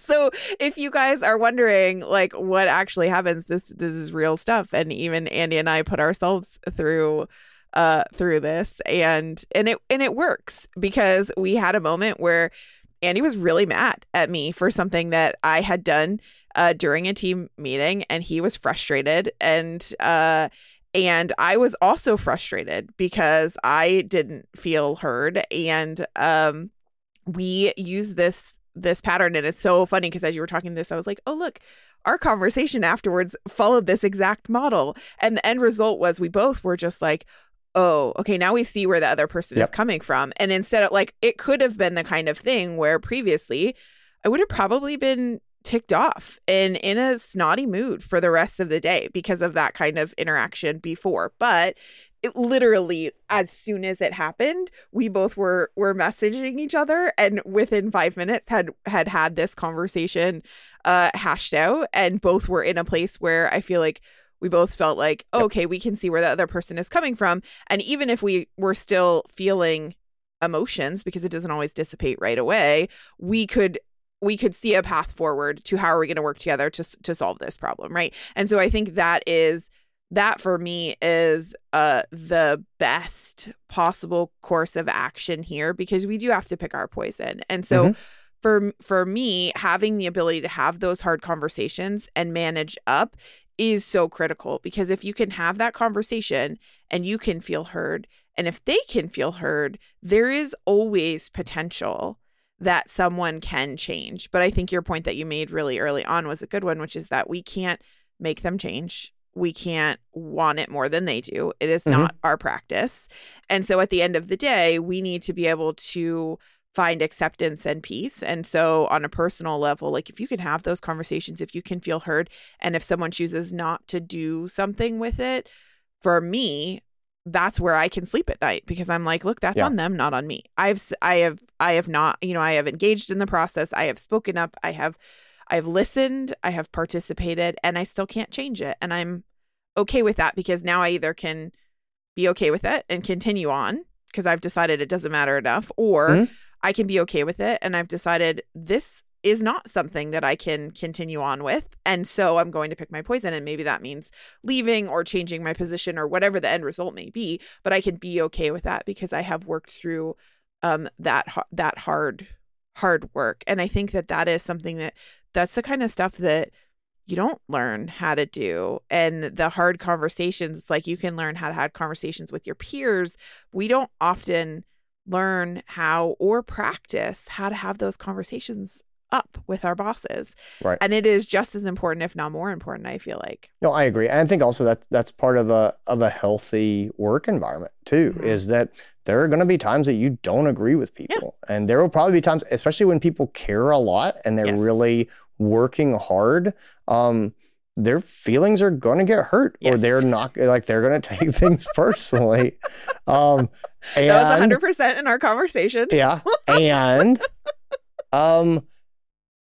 [SPEAKER 1] so if you guys are wondering like what actually happens this this is real stuff and even Andy and I put ourselves through uh through this and and it and it works because we had a moment where Andy was really mad at me for something that I had done uh during a team meeting and he was frustrated and uh and I was also frustrated because I didn't feel heard and um we use this this pattern and it's so funny because as you were talking this I was like oh look our conversation afterwards followed this exact model and the end result was we both were just like oh, okay, now we see where the other person
[SPEAKER 3] Yep.
[SPEAKER 1] is coming from. And instead of like, it could have been the kind of thing where previously I would have probably been ticked off and in a snotty mood for the rest of the day because of that kind of interaction before. But it literally as soon as it happened we both were were messaging each other and within 5 minutes had had had this conversation uh hashed out. And both were in a place where i feel like we both felt like okay we can see where the other person is coming from. And even if we were still feeling emotions because it doesn't always dissipate right away we could we could see a path forward to how are we going to work together to to solve this problem right and so i think that is that for me is uh the best possible course of action here because we do have to pick our poison and so
[SPEAKER 3] Mhm.
[SPEAKER 1] for for me having the ability to have those hard conversations and manage up is so critical because if you can have that conversation and you can feel heard and if they can feel heard there is always potential that someone can change but i think your point that you made really early on was a good one which is that we can't make them change we can't want it more than they do it is
[SPEAKER 3] Mhm.
[SPEAKER 1] not our practice and so at the end of the day we need to be able to find acceptance and peace. And so, on a personal level, like if you can have those conversations, if you can feel heard, and if someone chooses not to do something with it, for me, that's where I can sleep at night because I'm like, look, that's
[SPEAKER 3] Yeah.
[SPEAKER 1] on them, not on me. I've, I have, I have not, you know, I have engaged in the process. I have spoken up. I have, I've listened. I have participated, and I still can't change it. And I'm okay with that because now I either can be okay with it and continue on because I've decided it doesn't matter enough, or
[SPEAKER 3] Mhm.
[SPEAKER 1] I can be okay with it and I've decided this is not something that I can continue on with. And so I'm going to pick my poison. And maybe that means leaving or changing my position or whatever the end result may be. But I can be okay with that because I have worked through um, that, that hard, hard work. And I think that that is something that that's the kind of stuff that you don't learn how to do. And the hard conversations, like you can learn how to have conversations with your peers. We don't often learn how or practice how to have those conversations up with our bosses.
[SPEAKER 3] Right.
[SPEAKER 1] And it is just as important, if not more important, I feel like.
[SPEAKER 3] No, I agree. And I think also that that's part of a of a healthy work environment too, mm-hmm. is that there are going to be times that you don't agree with people. Yeah. And there will probably be times, especially when people care a lot and they're yes. really working hard. Um, their feelings are going to get hurt yes. or they're not like they're going to take things personally. Um, and,
[SPEAKER 1] that was 100% in our conversation.
[SPEAKER 3] yeah. And um,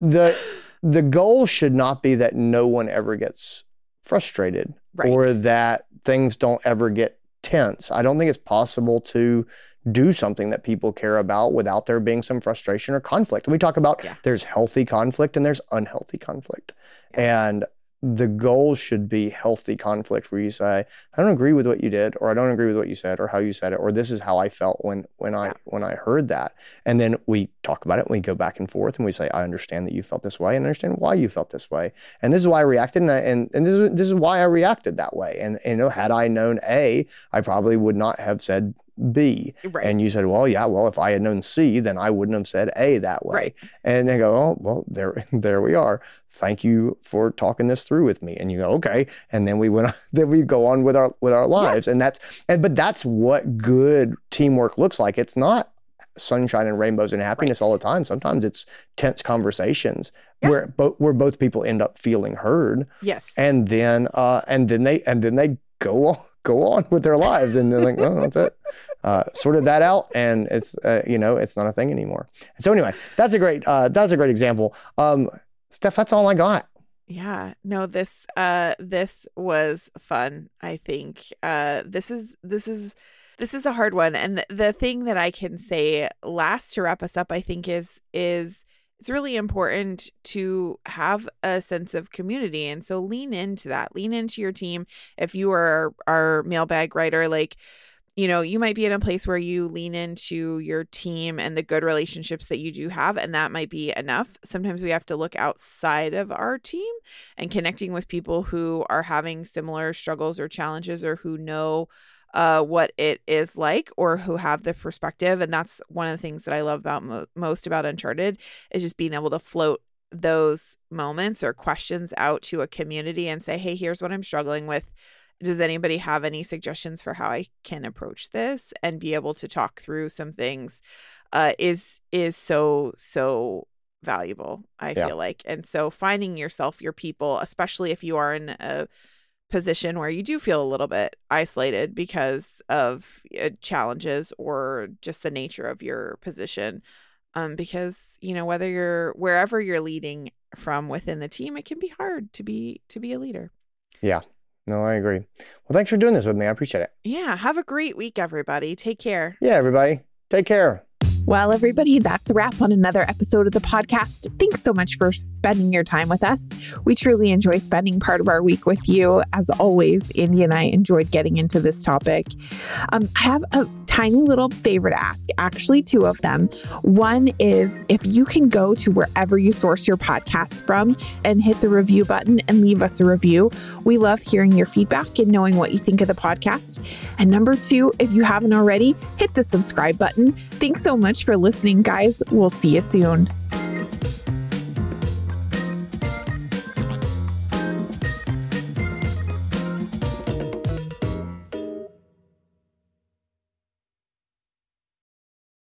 [SPEAKER 3] the the goal should not be that no one ever gets frustrated right. or that things don't ever get tense. I don't think it's possible to do something that people care about without there being some frustration or conflict. we talk about yeah. there's healthy conflict and there's unhealthy conflict. Yeah. And the goal should be healthy conflict where you say i don't agree with what you did or i don't agree with what you said or how you said it or this is how i felt when when i when i heard that. And then we talk about it and we go back and forth and we say i understand that you felt this way and I understand why you felt this way. And this is why i reacted and I, and, and this is this is why i reacted that way. And, and you know had i known a i probably would not have said B. Right. And you said, well, yeah, well, if I had known C, then I wouldn't have said A that way. Right. And they go, oh, well, there, there we are. Thank you for talking this through with me. And you go, okay. And then we went, on, then we go on with our with our lives. Yeah. And that's, and but that's what good teamwork looks like. It's not sunshine and rainbows and happiness right. all the time. Sometimes it's tense conversations yeah. where both where both people end up feeling heard.
[SPEAKER 1] Yes.
[SPEAKER 3] And then uh and then they and then they go on go on with their lives. And they're like oh that's it. Uh, sorted that out and it's uh, you know it's not a thing anymore. So anyway that's a great uh, that's a great example. Um steph that's all i got.
[SPEAKER 1] Yeah. No this uh this was fun i think. Uh this is this is this is a hard one. And the, the thing that i can say last to wrap us up i think is is it's really important to have a sense of community. And so lean into that, lean into your team. If you are our mailbag writer, like, you know, you might be in a place where you lean into your team and the good relationships that you do have, and that might be enough. Sometimes we have to look outside of our team and connecting with people who are having similar struggles or challenges or who know uh, what it is like or who have the perspective. And that's one of the things that I love about mo- most about Uncharted is just being able to float those moments or questions out to a community and say, hey, here's what I'm struggling with. Does anybody have any suggestions for how I can approach this and be able to talk through some things? Uh, is is so so valuable. I yeah. feel like, and so finding yourself, your people, especially if you are in a position where you do feel a little bit isolated because of uh, challenges or just the nature of your position um because you know whether you're wherever you're leading from within the team it can be hard to be to be a leader.
[SPEAKER 3] Yeah. No i agree. Well thanks for doing this with me. I appreciate it.
[SPEAKER 1] Yeah. Have a great week everybody. Take care.
[SPEAKER 3] Yeah everybody. Take care
[SPEAKER 1] well, everybody, that's a wrap on another episode of the podcast. Thanks so much for spending your time with us. We truly enjoy spending part of our week with you. As always, Andy and I enjoyed getting into this topic. Um, I have a tiny little favor to ask, actually, two of them. One is if you can go to wherever you source your podcasts from and hit the review button and leave us a review. We love hearing your feedback and knowing what you think of the podcast. And number two, if you haven't already, hit the subscribe button. Thanks so much much for listening, guys. We'll see you soon.